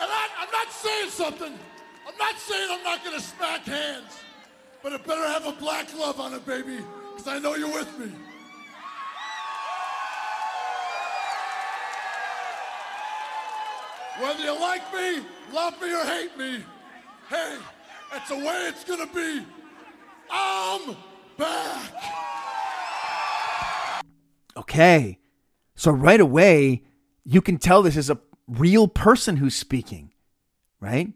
And I, I'm not saying something. I'm not saying I'm not gonna smack hands, but it better have a black glove on it, baby, because I know you're with me. Whether you like me, love me, or hate me, hey, that's the way it's gonna be I'm back. Okay. So right away, you can tell this is a real person who's speaking, right?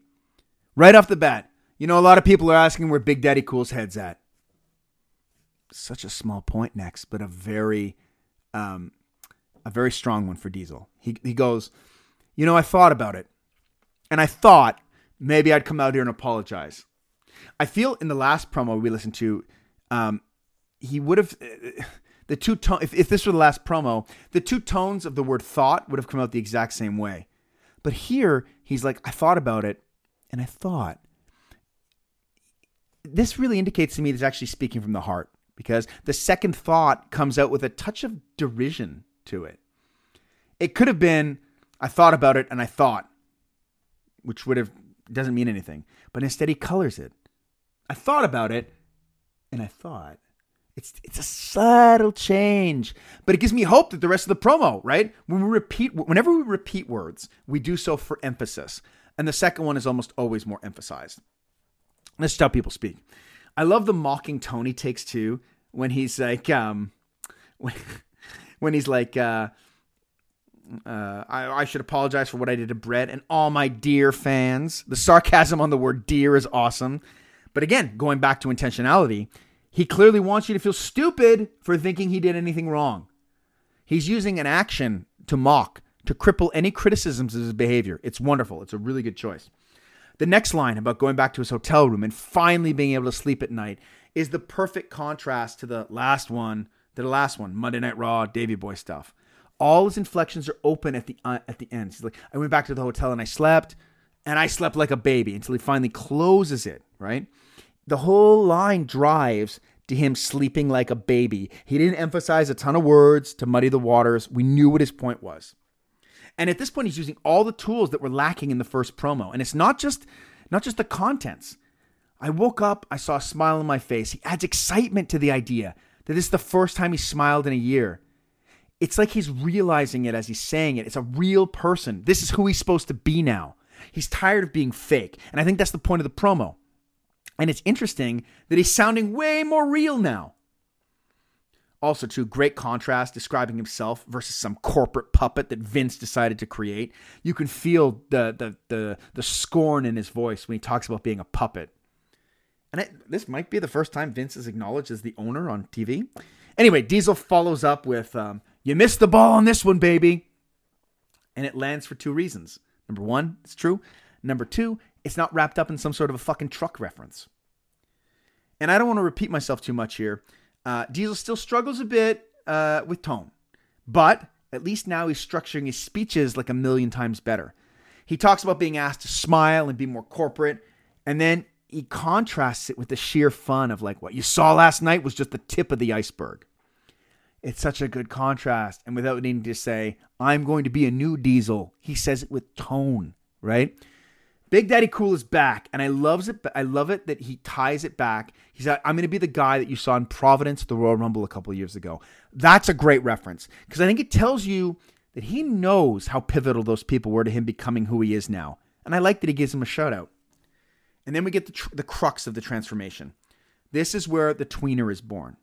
Right off the bat. You know, a lot of people are asking where Big Daddy Cool's head's at. Such a small point next, but a very, um, a very strong one for Diesel. He, he goes, you know, I thought about it, and I thought maybe I'd come out here and apologize. I feel in the last promo we listened to, um, he would have the two tone. If, if this were the last promo, the two tones of the word thought would have come out the exact same way. But here he's like, I thought about it, and I thought. This really indicates to me he's actually speaking from the heart because the second thought comes out with a touch of derision to it. It could have been, I thought about it and I thought, which would have doesn't mean anything. But instead he colors it. I thought about it and I thought. It's it's a subtle change, but it gives me hope that the rest of the promo, right? When we repeat, whenever we repeat words, we do so for emphasis, and the second one is almost always more emphasized. That's just how people speak. I love the mocking tone he takes too when he's like, um, when, when he's like, uh, uh, I, I should apologize for what I did to Bret and all my dear fans. The sarcasm on the word dear is awesome. But again, going back to intentionality, he clearly wants you to feel stupid for thinking he did anything wrong. He's using an action to mock, to cripple any criticisms of his behavior. It's wonderful. It's a really good choice. The next line about going back to his hotel room and finally being able to sleep at night is the perfect contrast to the last one, to the last one, Monday Night Raw, Davey Boy stuff. All his inflections are open at the uh, at the end. He's like, I went back to the hotel and I slept, and I slept like a baby until he finally closes it. Right, the whole line drives to him sleeping like a baby. He didn't emphasize a ton of words to muddy the waters. We knew what his point was. And at this point, he's using all the tools that were lacking in the first promo. And it's not just not just the contents. I woke up, I saw a smile on my face. He adds excitement to the idea that this is the first time he smiled in a year. It's like he's realizing it as he's saying it. It's a real person. This is who he's supposed to be now. He's tired of being fake. And I think that's the point of the promo. And it's interesting that he's sounding way more real now. Also, too, great contrast describing himself versus some corporate puppet that Vince decided to create. You can feel the the the, the scorn in his voice when he talks about being a puppet. And it, this might be the first time Vince is acknowledged as the owner on TV. Anyway, Diesel follows up with, um, "You missed the ball on this one, baby," and it lands for two reasons. Number one, it's true. Number two, it's not wrapped up in some sort of a fucking truck reference. And I don't want to repeat myself too much here. Uh, Diesel still struggles a bit uh, with tone, but at least now he's structuring his speeches like a million times better. He talks about being asked to smile and be more corporate, and then he contrasts it with the sheer fun of like what you saw last night was just the tip of the iceberg. It's such a good contrast, and without needing to say, I'm going to be a new Diesel, he says it with tone, right? Big Daddy Cool is back, and I loves it. I love it that he ties it back. He's like, I'm going to be the guy that you saw in Providence, the Royal Rumble a couple years ago. That's a great reference because I think it tells you that he knows how pivotal those people were to him becoming who he is now, and I like that he gives him a shout out. And then we get the tr- the crux of the transformation. This is where the tweener is born.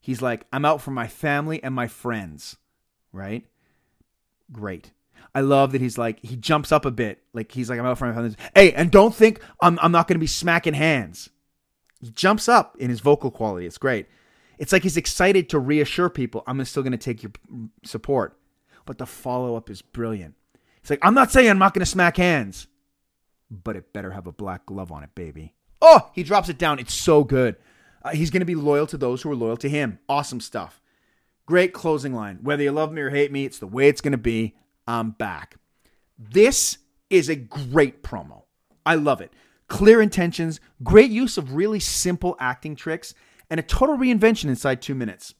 He's like, I'm out for my family and my friends, right? Great. I love that he's like he jumps up a bit, like he's like I'm out for my of Hey, and don't think I'm I'm not going to be smacking hands. He jumps up in his vocal quality. It's great. It's like he's excited to reassure people I'm still going to take your support. But the follow up is brilliant. It's like I'm not saying I'm not going to smack hands, but it better have a black glove on it, baby. Oh, he drops it down. It's so good. Uh, he's going to be loyal to those who are loyal to him. Awesome stuff. Great closing line. Whether you love me or hate me, it's the way it's going to be. I'm back. This is a great promo. I love it. Clear intentions, great use of really simple acting tricks, and a total reinvention inside two minutes.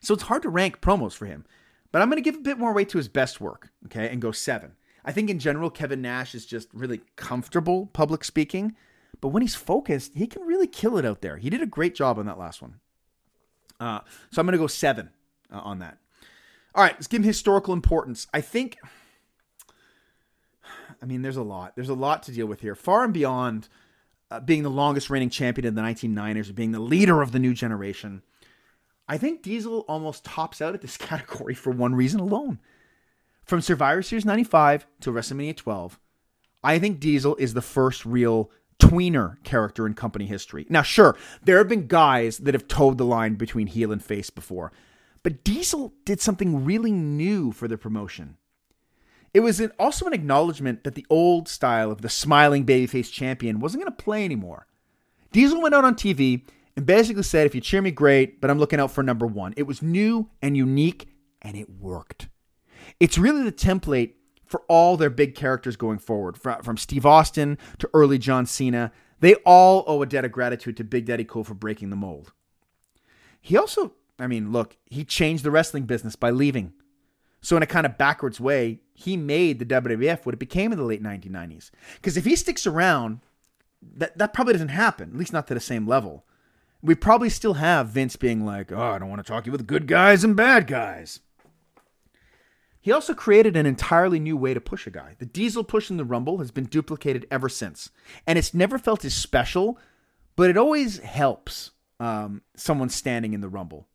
So it's hard to rank promos for him, but I'm going to give a bit more weight to his best work, okay, and go seven. I think in general, Kevin Nash is just really comfortable public speaking, but when he's focused, he can really kill it out there. He did a great job on that last one. Uh, so I'm going to go seven uh, on that. All right, let's give him historical importance. I think, I mean, there's a lot. There's a lot to deal with here. Far and beyond uh, being the longest reigning champion in the 1990s, being the leader of the new generation. I think Diesel almost tops out at this category for one reason alone. From Survivor Series 95 to WrestleMania 12, I think Diesel is the first real tweener character in company history. Now, sure, there have been guys that have towed the line between heel and face before, but Diesel did something really new for the promotion. It was an, also an acknowledgement that the old style of the smiling babyface champion wasn't going to play anymore. Diesel went out on TV and basically said, if you cheer me, great, but I'm looking out for number one. It was new and unique, and it worked. It's really the template for all their big characters going forward, from Steve Austin to early John Cena. They all owe a debt of gratitude to Big Daddy Cool for breaking the mold. He also, I mean, look, he changed the wrestling business by leaving. So, in a kind of backwards way, he made the WWF what it became in the late 1990s. Because if he sticks around, that, that probably doesn't happen, at least not to the same level. We probably still have Vince being like, oh, I don't want to talk you with good guys and bad guys. He also created an entirely new way to push a guy. The diesel push in the Rumble has been duplicated ever since. And it's never felt as special, but it always helps um, someone standing in the Rumble.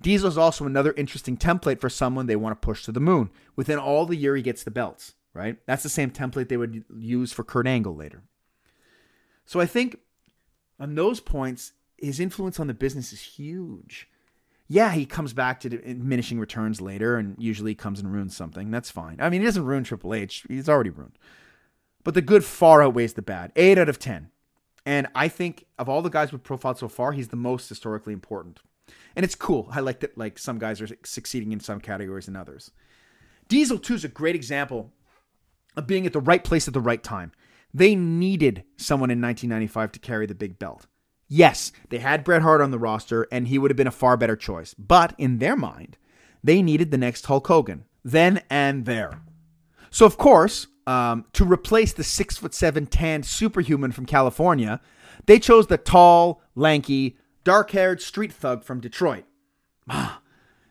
Diesel is also another interesting template for someone they want to push to the moon. Within all the year, he gets the belts, right? That's the same template they would use for Kurt Angle later. So I think on those points, his influence on the business is huge. Yeah, he comes back to diminishing returns later and usually comes and ruins something. That's fine. I mean, he doesn't ruin Triple H, he's already ruined. But the good far outweighs the bad. 8 out of 10. And I think of all the guys we've profiled so far, he's the most historically important. And it's cool. I like that like some guys are succeeding in some categories and others. Diesel 2 is a great example of being at the right place at the right time. They needed someone in 1995 to carry the big belt. Yes, they had Bret Hart on the roster, and he would have been a far better choice. But in their mind, they needed the next Hulk Hogan, then and there. So, of course, um, to replace the six foot seven tanned superhuman from California, they chose the tall, lanky, dark haired street thug from Detroit. Ah,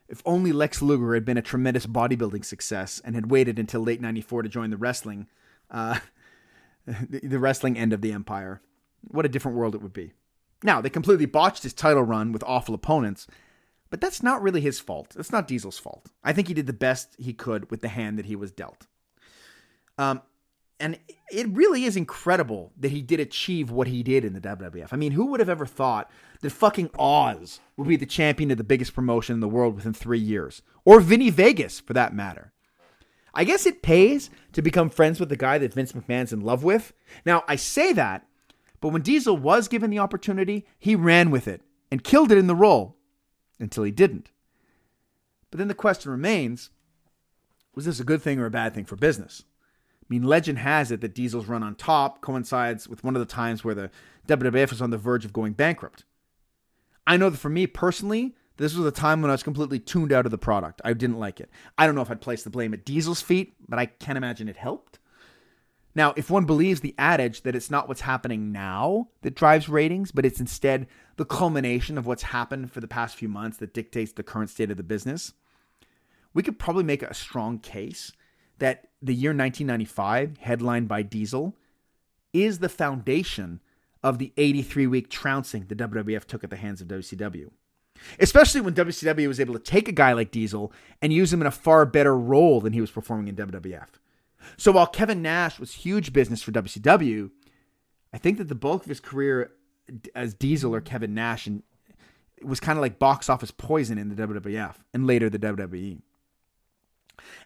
if only Lex Luger had been a tremendous bodybuilding success and had waited until late 94 to join the wrestling, uh, the wrestling end of the empire. What a different world it would be. Now, they completely botched his title run with awful opponents, but that's not really his fault. That's not Diesel's fault. I think he did the best he could with the hand that he was dealt. Um, and it really is incredible that he did achieve what he did in the WWF. I mean, who would have ever thought that fucking Oz would be the champion of the biggest promotion in the world within three years? Or Vinnie Vegas, for that matter. I guess it pays to become friends with the guy that Vince McMahon's in love with. Now, I say that but when Diesel was given the opportunity, he ran with it and killed it in the role until he didn't. But then the question remains was this a good thing or a bad thing for business? I mean, legend has it that Diesel's run on top coincides with one of the times where the WWF was on the verge of going bankrupt. I know that for me personally, this was a time when I was completely tuned out of the product. I didn't like it. I don't know if I'd place the blame at Diesel's feet, but I can't imagine it helped. Now, if one believes the adage that it's not what's happening now that drives ratings, but it's instead the culmination of what's happened for the past few months that dictates the current state of the business, we could probably make a strong case that the year 1995, headlined by Diesel, is the foundation of the 83 week trouncing the WWF took at the hands of WCW. Especially when WCW was able to take a guy like Diesel and use him in a far better role than he was performing in WWF. So while Kevin Nash was huge business for WCW, I think that the bulk of his career as Diesel or Kevin Nash and was kind of like box office poison in the WWF and later the WWE.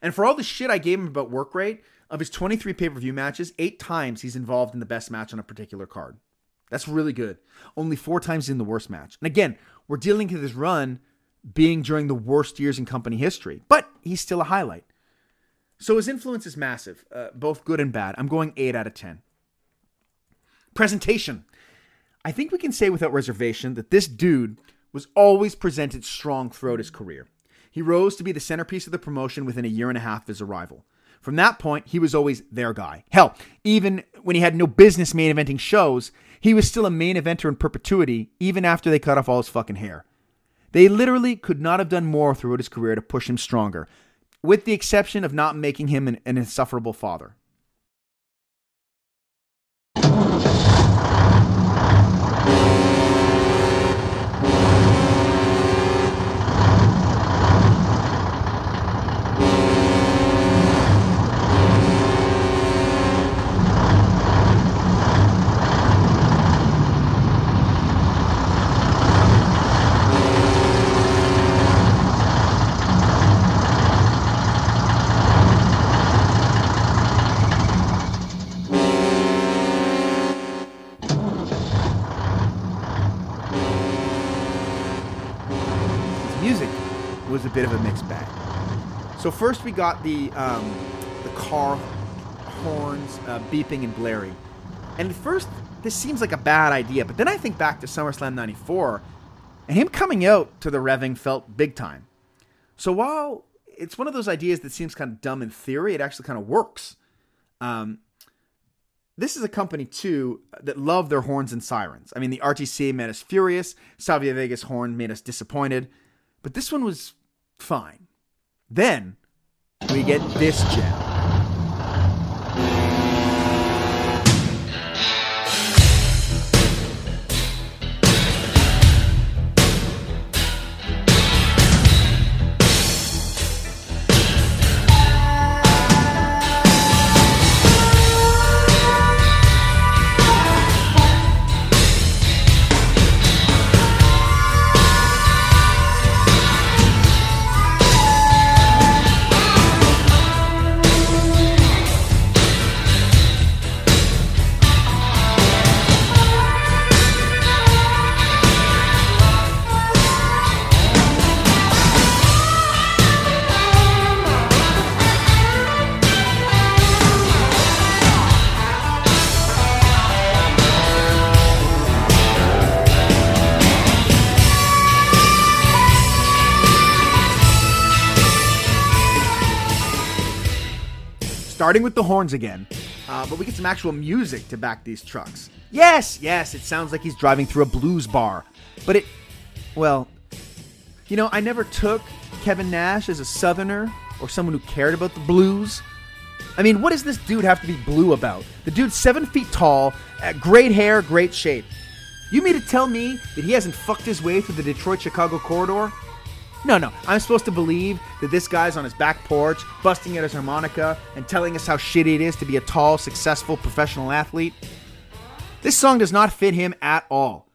And for all the shit I gave him about work rate, of his 23 pay per view matches, eight times he's involved in the best match on a particular card. That's really good. Only four times in the worst match. And again, we're dealing with his run being during the worst years in company history, but he's still a highlight. So his influence is massive, uh, both good and bad. I'm going 8 out of 10. Presentation. I think we can say without reservation that this dude was always presented strong throughout his career. He rose to be the centerpiece of the promotion within a year and a half of his arrival. From that point, he was always their guy. Hell, even when he had no business main eventing shows, he was still a main eventer in perpetuity, even after they cut off all his fucking hair. They literally could not have done more throughout his career to push him stronger, with the exception of not making him an, an insufferable father. Bit of a mixed bag. So first we got the um, the car horns uh, beeping and blaring, and at first this seems like a bad idea, but then I think back to SummerSlam '94, and him coming out to the revving felt big time. So while it's one of those ideas that seems kind of dumb in theory, it actually kind of works. Um, this is a company too that love their horns and sirens. I mean, the RTC made us furious. Savio Vega's horn made us disappointed, but this one was fine. Then we get this gem. Starting with the horns again, uh, but we get some actual music to back these trucks. Yes, yes, it sounds like he's driving through a blues bar, but it, well, you know, I never took Kevin Nash as a Southerner or someone who cared about the blues. I mean, what does this dude have to be blue about? The dude's seven feet tall, uh, great hair, great shape. You mean to tell me that he hasn't fucked his way through the Detroit Chicago corridor? No, no. I'm supposed to believe that this guy's on his back porch, busting out his harmonica, and telling us how shitty it is to be a tall, successful professional athlete. This song does not fit him at all.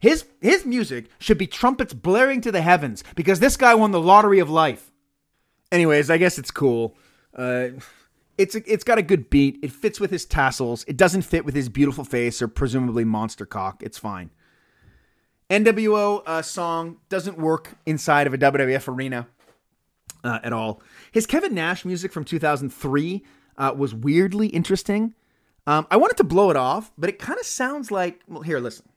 His his music should be trumpets blaring to the heavens because this guy won the lottery of life. Anyways, I guess it's cool. Uh, it's a, it's got a good beat. It fits with his tassels. It doesn't fit with his beautiful face or presumably monster cock. It's fine. NWO uh, song doesn't work inside of a WWF arena uh, at all. His Kevin Nash music from 2003 uh, was weirdly interesting. Um, I wanted to blow it off, but it kind of sounds like. Well, here, listen.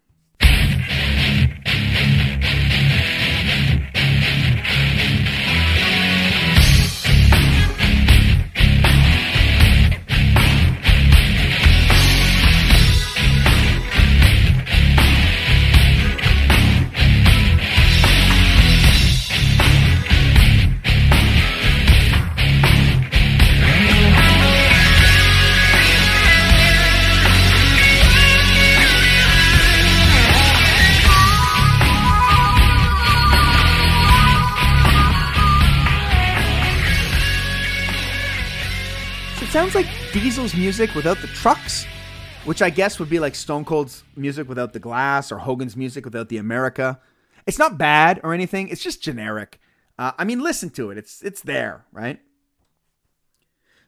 Sounds like Diesel's music without the trucks, which I guess would be like Stone Cold's music without the glass or Hogan's music without the America. It's not bad or anything. It's just generic. Uh, I mean, listen to it. It's it's there, right?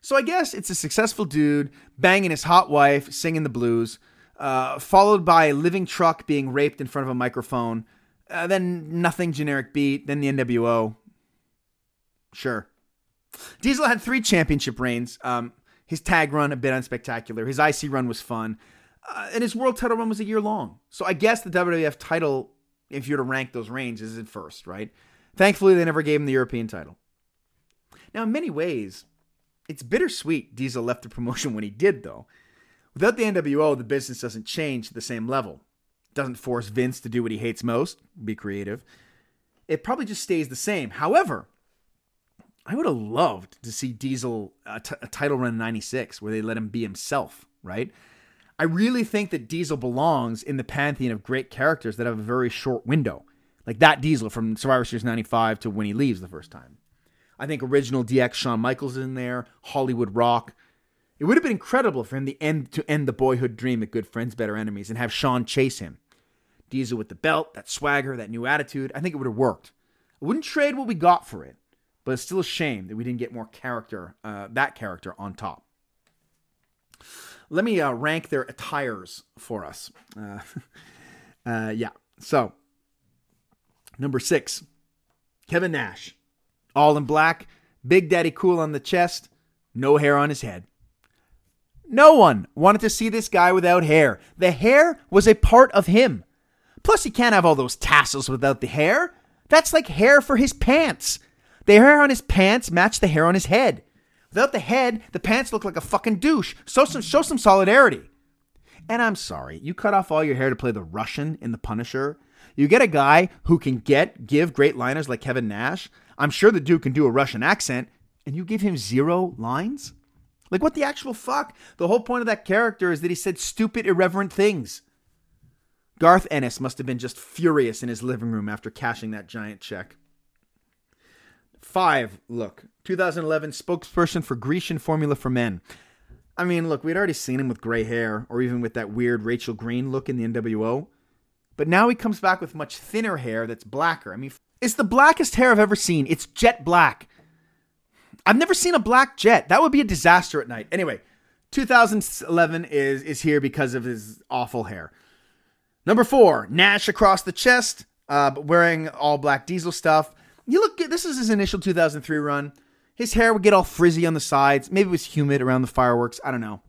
So I guess it's a successful dude banging his hot wife, singing the blues, uh, followed by a living truck being raped in front of a microphone. Uh, then nothing generic beat. Then the NWO. Sure. Diesel had three championship reigns. Um, his tag run a bit unspectacular. His IC run was fun, uh, and his world title run was a year long. So I guess the WWF title, if you were to rank those reigns, is in first, right? Thankfully, they never gave him the European title. Now, in many ways, it's bittersweet Diesel left the promotion when he did, though. Without the NWO, the business doesn't change to the same level. It doesn't force Vince to do what he hates most, be creative. It probably just stays the same. However, I would have loved to see Diesel a, t- a title run in 96 where they let him be himself, right? I really think that Diesel belongs in the pantheon of great characters that have a very short window. Like that Diesel from Survivor Series 95 to when he leaves the first time. I think original DX Shawn Michaels is in there, Hollywood Rock. It would have been incredible for him to end, to end the boyhood dream at Good Friends, Better Enemies and have Shawn chase him. Diesel with the belt, that swagger, that new attitude. I think it would have worked. I wouldn't trade what we got for it but it's still a shame that we didn't get more character, uh, that character on top. Let me uh, rank their attires for us. Uh, uh, yeah. So, number six, Kevin Nash. All in black, Big Daddy Cool on the chest, no hair on his head. No one wanted to see this guy without hair. The hair was a part of him. Plus, he can't have all those tassels without the hair. That's like hair for his pants. The hair on his pants match the hair on his head. Without the head, the pants look like a fucking douche. So some, show some solidarity. And I'm sorry, you cut off all your hair to play the Russian in The Punisher. You get a guy who can get give great liners like Kevin Nash. I'm sure the dude can do a Russian accent, and you give him zero lines? Like what the actual fuck? The whole point of that character is that he said stupid, irreverent things. Garth Ennis must have been just furious in his living room after cashing that giant check. Five, look, 2011 spokesperson for Grecian Formula for Men. I mean, look, we'd already seen him with gray hair, or even with that weird Rachel Green look in the NWO. But now he comes back with much thinner hair that's blacker. I mean, it's the blackest hair I've ever seen. It's jet black. I've never seen a black jet. That would be a disaster at night. Anyway, 2011 is is here because of his awful hair. Number four, Nash across the chest, uh, wearing all black diesel stuff. You look. This is his initial 2003 run. His hair would get all frizzy on the sides. Maybe it was humid around the fireworks. I don't know.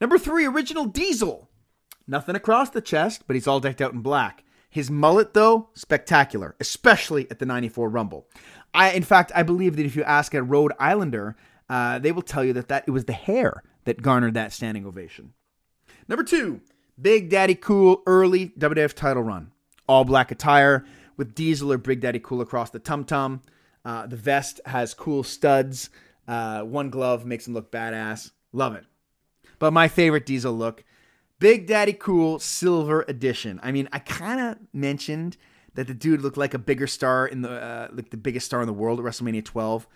Number three, original Diesel. Nothing across the chest, but he's all decked out in black. His mullet, though, spectacular, especially at the 94 Rumble. I, in fact, I believe that if you ask a Rhode Islander, uh, they will tell you that, that it was the hair that garnered that standing ovation. Number two, Big Daddy Cool early WWF title run. All black attire with Diesel or Big Daddy Cool across the tum tum. Uh, the vest has cool studs. Uh, one glove makes him look badass. Love it. But my favorite Diesel look, Big Daddy Cool Silver Edition. I mean, I kind of mentioned that the dude looked like a bigger star in the uh, like the biggest star in the world at WrestleMania 12.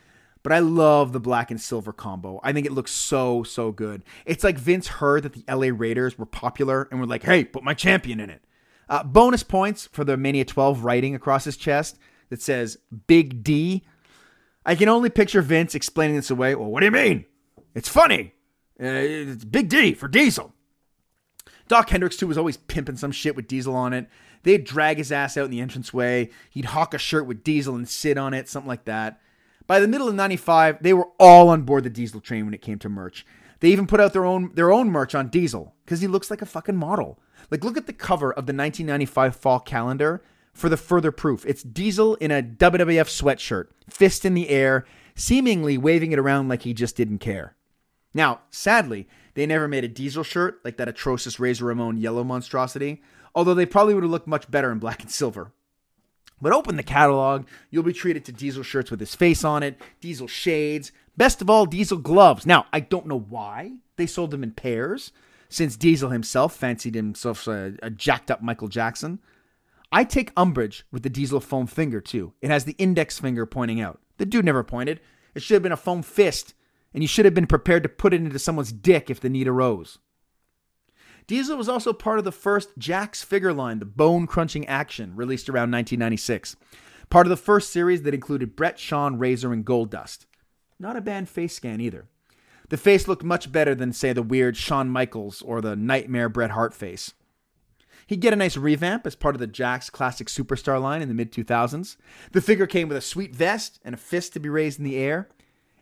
But I love the black and silver combo. I think it looks so so good. It's like Vince heard that the LA Raiders were popular and were like, "Hey, put my champion in it." Uh, bonus points for the Mania 12 writing across his chest that says Big D. I can only picture Vince explaining this away. Well, what do you mean? It's funny. Uh, it's Big D for Diesel. Doc Hendrix, too, was always pimping some shit with Diesel on it. They'd drag his ass out in the entranceway. He'd hawk a shirt with Diesel and sit on it, something like that. By the middle of 95, they were all on board the Diesel train when it came to merch. They even put out their own their own merch on Diesel because he looks like a fucking model. Like look at the cover of the 1995 fall calendar for the further proof. It's Diesel in a WWF sweatshirt, fist in the air, seemingly waving it around like he just didn't care. Now, sadly, they never made a Diesel shirt like that atrocious Razor Ramon yellow monstrosity, although they probably would have looked much better in black and silver. But open the catalog, you'll be treated to Diesel shirts with his face on it, Diesel shades, best of all, Diesel gloves. Now, I don't know why they sold them in pairs, since Diesel himself fancied himself a, a jacked up Michael Jackson. I take umbrage with the Diesel foam finger, too. It has the index finger pointing out. The dude never pointed. It should have been a foam fist, and you should have been prepared to put it into someone's dick if the need arose. Diesel was also part of the first Jakks figure line, the Bone Crunching Action, released around 1996. Part of the first series that included Bret, Shawn, Razor, and Goldust. Not a bad face scan either. The face looked much better than, say, the weird Shawn Michaels or the Nightmare Bret Hart face. He'd get a nice revamp as part of the Jakks Classic Superstar line in the mid 2000s. The figure came with a sweet vest and a fist to be raised in the air.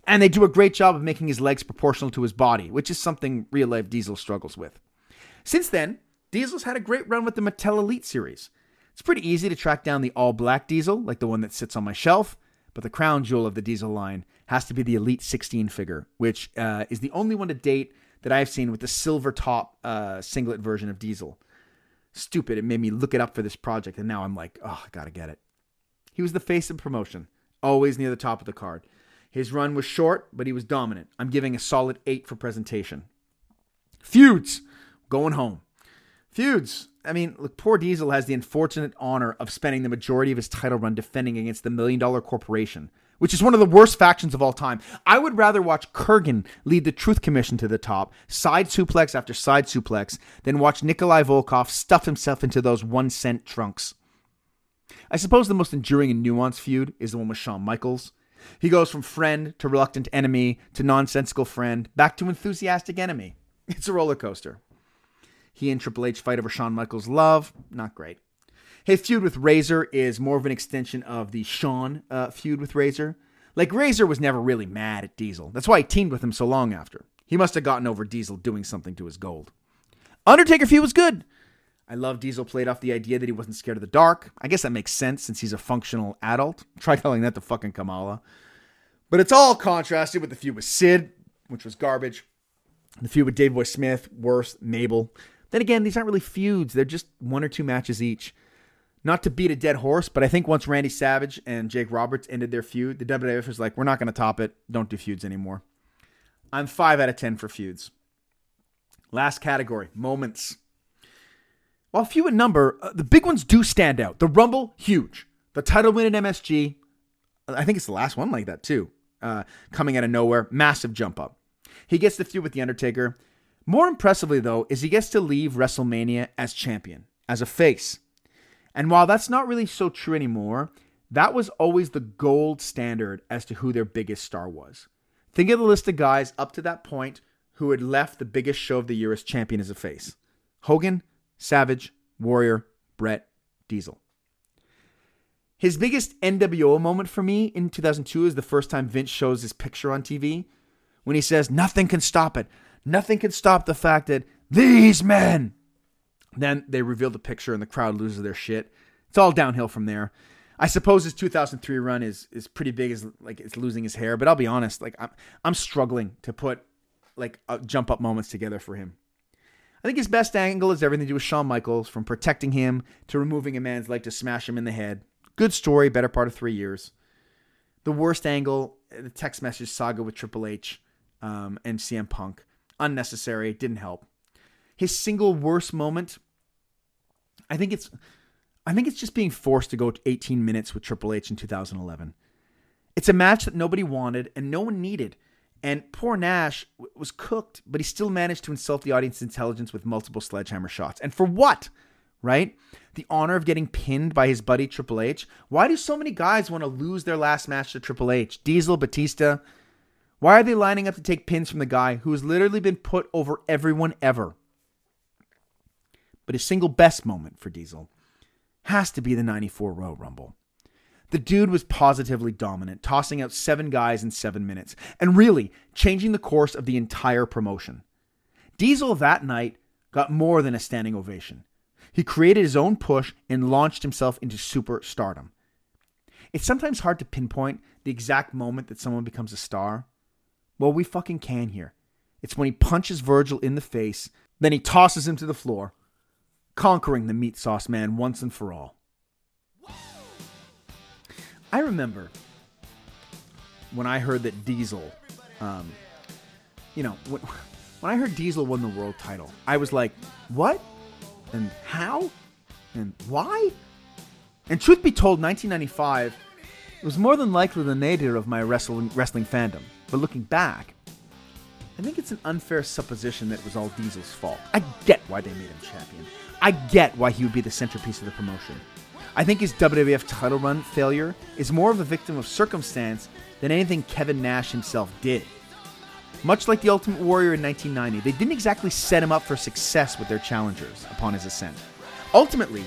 And they do a great job of making his legs proportional to his body, which is something real life Diesel struggles with. Since then, Diesel's had a great run with the Mattel Elite series. It's pretty easy to track down the all black Diesel, like the one that sits on my shelf, but the crown jewel of the Diesel line has to be the Elite 16 figure, which uh, is the only one to date that I've seen with the silver top uh, singlet version of Diesel. Stupid, it made me look it up for this project, and now I'm like, oh, I gotta get it. He was the face of promotion, always near the top of the card. His run was short, but he was dominant. I'm giving a solid 8 for presentation. Feuds! going home. Feuds. I mean, look, poor Diesel has the unfortunate honor of spending the majority of his title run defending against the Million Dollar Corporation, which is one of the worst factions of all time. I would rather watch Kurrgan lead the Truth Commission to the top, side suplex after side suplex, than watch Nikolai Volkov stuff himself into those one cent trunks. I suppose the most enduring and nuanced feud is the one with Shawn Michaels. He goes from friend to reluctant enemy to nonsensical friend back to enthusiastic enemy. It's a roller coaster. He and Triple H fight over Shawn Michaels' love. Not great. His feud with Razor is more of an extension of the Shawn uh, feud with Razor. Like Razor was never really mad at Diesel. That's why he teamed with him so long after. He must have gotten over Diesel doing something to his gold. Undertaker feud was good. I love Diesel played off the idea that he wasn't scared of the dark. I guess that makes sense since he's a functional adult. Try telling that to fucking Kamala. But it's all contrasted with the feud with Sid, which was garbage. The feud with Davey Boy Smith, worse, Mabel. Then again, these aren't really feuds. They're just one or two matches each. Not to beat a dead horse, but I think once Randy Savage and Jake Roberts ended their feud, the WWF was like, we're not going to top it. Don't do feuds anymore. I'm 5 out of 10 for feuds. Last category moments. While few in number, uh, the big ones do stand out. The Rumble, huge. The title win at MSG, I think it's the last one like that too, uh, coming out of nowhere, massive jump up. He gets the feud with The Undertaker. More impressively, though, is he gets to leave WrestleMania as champion, as a face. And while that's not really so true anymore, that was always the gold standard as to who their biggest star was. Think of the list of guys up to that point who had left the biggest show of the year as champion as a face Hogan, Savage, Warrior, Bret, Diesel. His biggest NWO moment for me in 2002 is the first time Vince shows his picture on TV when he says, Nothing can stop it. Nothing can stop the fact that these men. Then they reveal the picture and the crowd loses their shit. It's all downhill from there. I suppose his 2003 run is is pretty big as like it's losing his hair, but I'll be honest, like I'm I'm struggling to put like uh, jump up moments together for him. I think his best angle is everything to do with Shawn Michaels, from protecting him to removing a man's leg to smash him in the head. Good story, better part of three years. The worst angle, the text message saga with Triple H um, and CM Punk. Unnecessary, didn't help. His single worst moment, I think it's, I think it's just being forced to go 18 minutes with Triple H in 2011. It's a match that nobody wanted and no one needed. And poor Nash was cooked, but he still managed to insult the audience's intelligence with multiple sledgehammer shots. And for what? Right? The honor of getting pinned by his buddy Triple H. Why do so many guys want to lose their last match to Triple H? Diesel, Batista. Why are they lining up to take pins from the guy who has literally been put over everyone ever? But his single best moment for Diesel has to be the 94 Royal Rumble. The dude was positively dominant, tossing out seven guys in seven minutes, and really changing the course of the entire promotion. Diesel that night got more than a standing ovation. He created his own push and launched himself into superstardom. It's sometimes hard to pinpoint the exact moment that someone becomes a star. Well, we fucking can here. It's when he punches Virgil in the face, then he tosses him to the floor, conquering the meat sauce man once and for all. I remember when I heard that Diesel, um, you know, when, when I heard Diesel won the world title, I was like, what? And how? And why? And truth be told, 1995 was more than likely the nadir of my wrestling, wrestling fandom. But looking back, I think it's an unfair supposition that it was all Diesel's fault. I get why they made him champion. I get why he would be the centerpiece of the promotion. I think his WWF title run failure is more of a victim of circumstance than anything Kevin Nash himself did. Much like the Ultimate Warrior in 1990, they didn't exactly set him up for success with their challengers upon his ascent. Ultimately,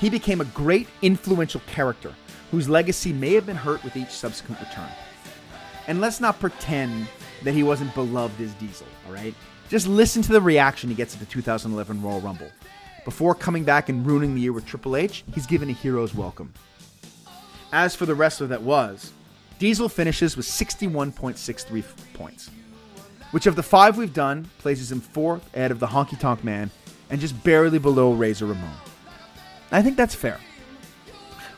he became a great, influential character whose legacy may have been hurt with each subsequent return. And let's not pretend that he wasn't beloved as Diesel, alright? Just listen to the reaction he gets at the 2011 Royal Rumble. Before coming back and ruining the year with Triple H, he's given a hero's welcome. As for the wrestler that was, Diesel finishes with 61.63 points, which of the five we've done places him fourth ahead of the Honky Tonk Man and just barely below Razor Ramon. I think that's fair.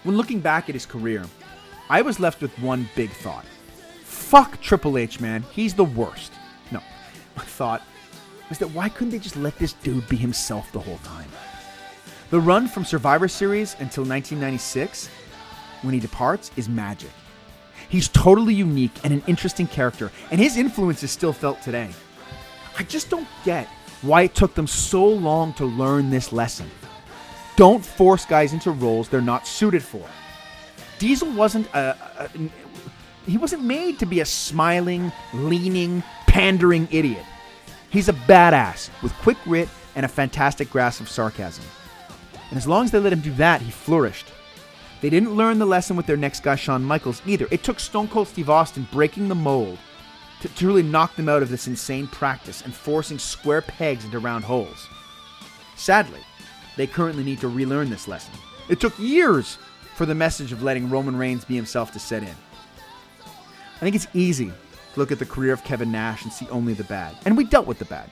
When looking back at his career, I was left with one big thought. Fuck Triple H, man. He's the worst. No, my thought was that why couldn't they just let this dude be himself the whole time? The run from Survivor Series until 1996, when he departs, is magic. He's totally unique and an interesting character, and his influence is still felt today. I just don't get why it took them so long to learn this lesson. Don't force guys into roles they're not suited for. Diesel wasn't a, a, he wasn't made to be a smiling, leaning, pandering idiot. He's a badass with quick wit and a fantastic grasp of sarcasm. And as long as they let him do that, he flourished. They didn't learn the lesson with their next guy, Shawn Michaels, either. It took Stone Cold Steve Austin breaking the mold to, to really knock them out of this insane practice and forcing square pegs into round holes. Sadly, they currently need to relearn this lesson. It took years for the message of letting Roman Reigns be himself to set in. I think it's easy to look at the career of Kevin Nash and see only the bad, and we dealt with the bad.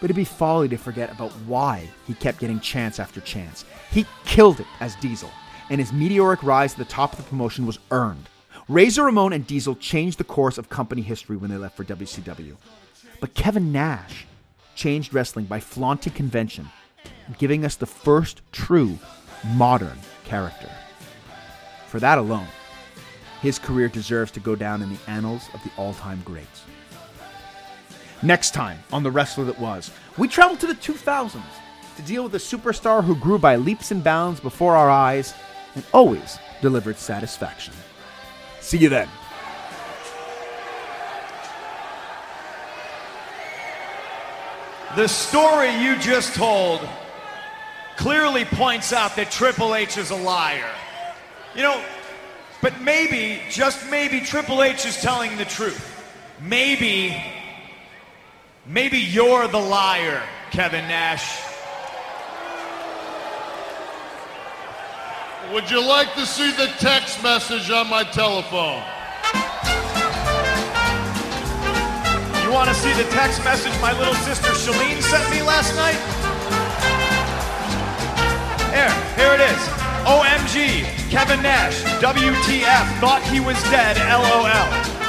But it'd be folly to forget about why he kept getting chance after chance. He killed it as Diesel, and his meteoric rise to the top of the promotion was earned. Razor Ramon and Diesel changed the course of company history when they left for WCW. But Kevin Nash changed wrestling by flaunting convention giving us the first true modern character. For that alone, his career deserves to go down in the annals of the all time greats. Next time on The Wrestler That Was, we travel to the 2000s to deal with a superstar who grew by leaps and bounds before our eyes and always delivered satisfaction. See you then. The story you just told clearly points out that Triple H is a liar. You know, but maybe, just maybe, Triple H is telling the truth. Maybe, maybe you're the liar, Kevin Nash. Would you like to see the text message on my telephone? You want to see the text message my little sister Shalene sent me last night? Here, here it is. OMG, Kevin Nash, WTF, thought he was dead, LOL.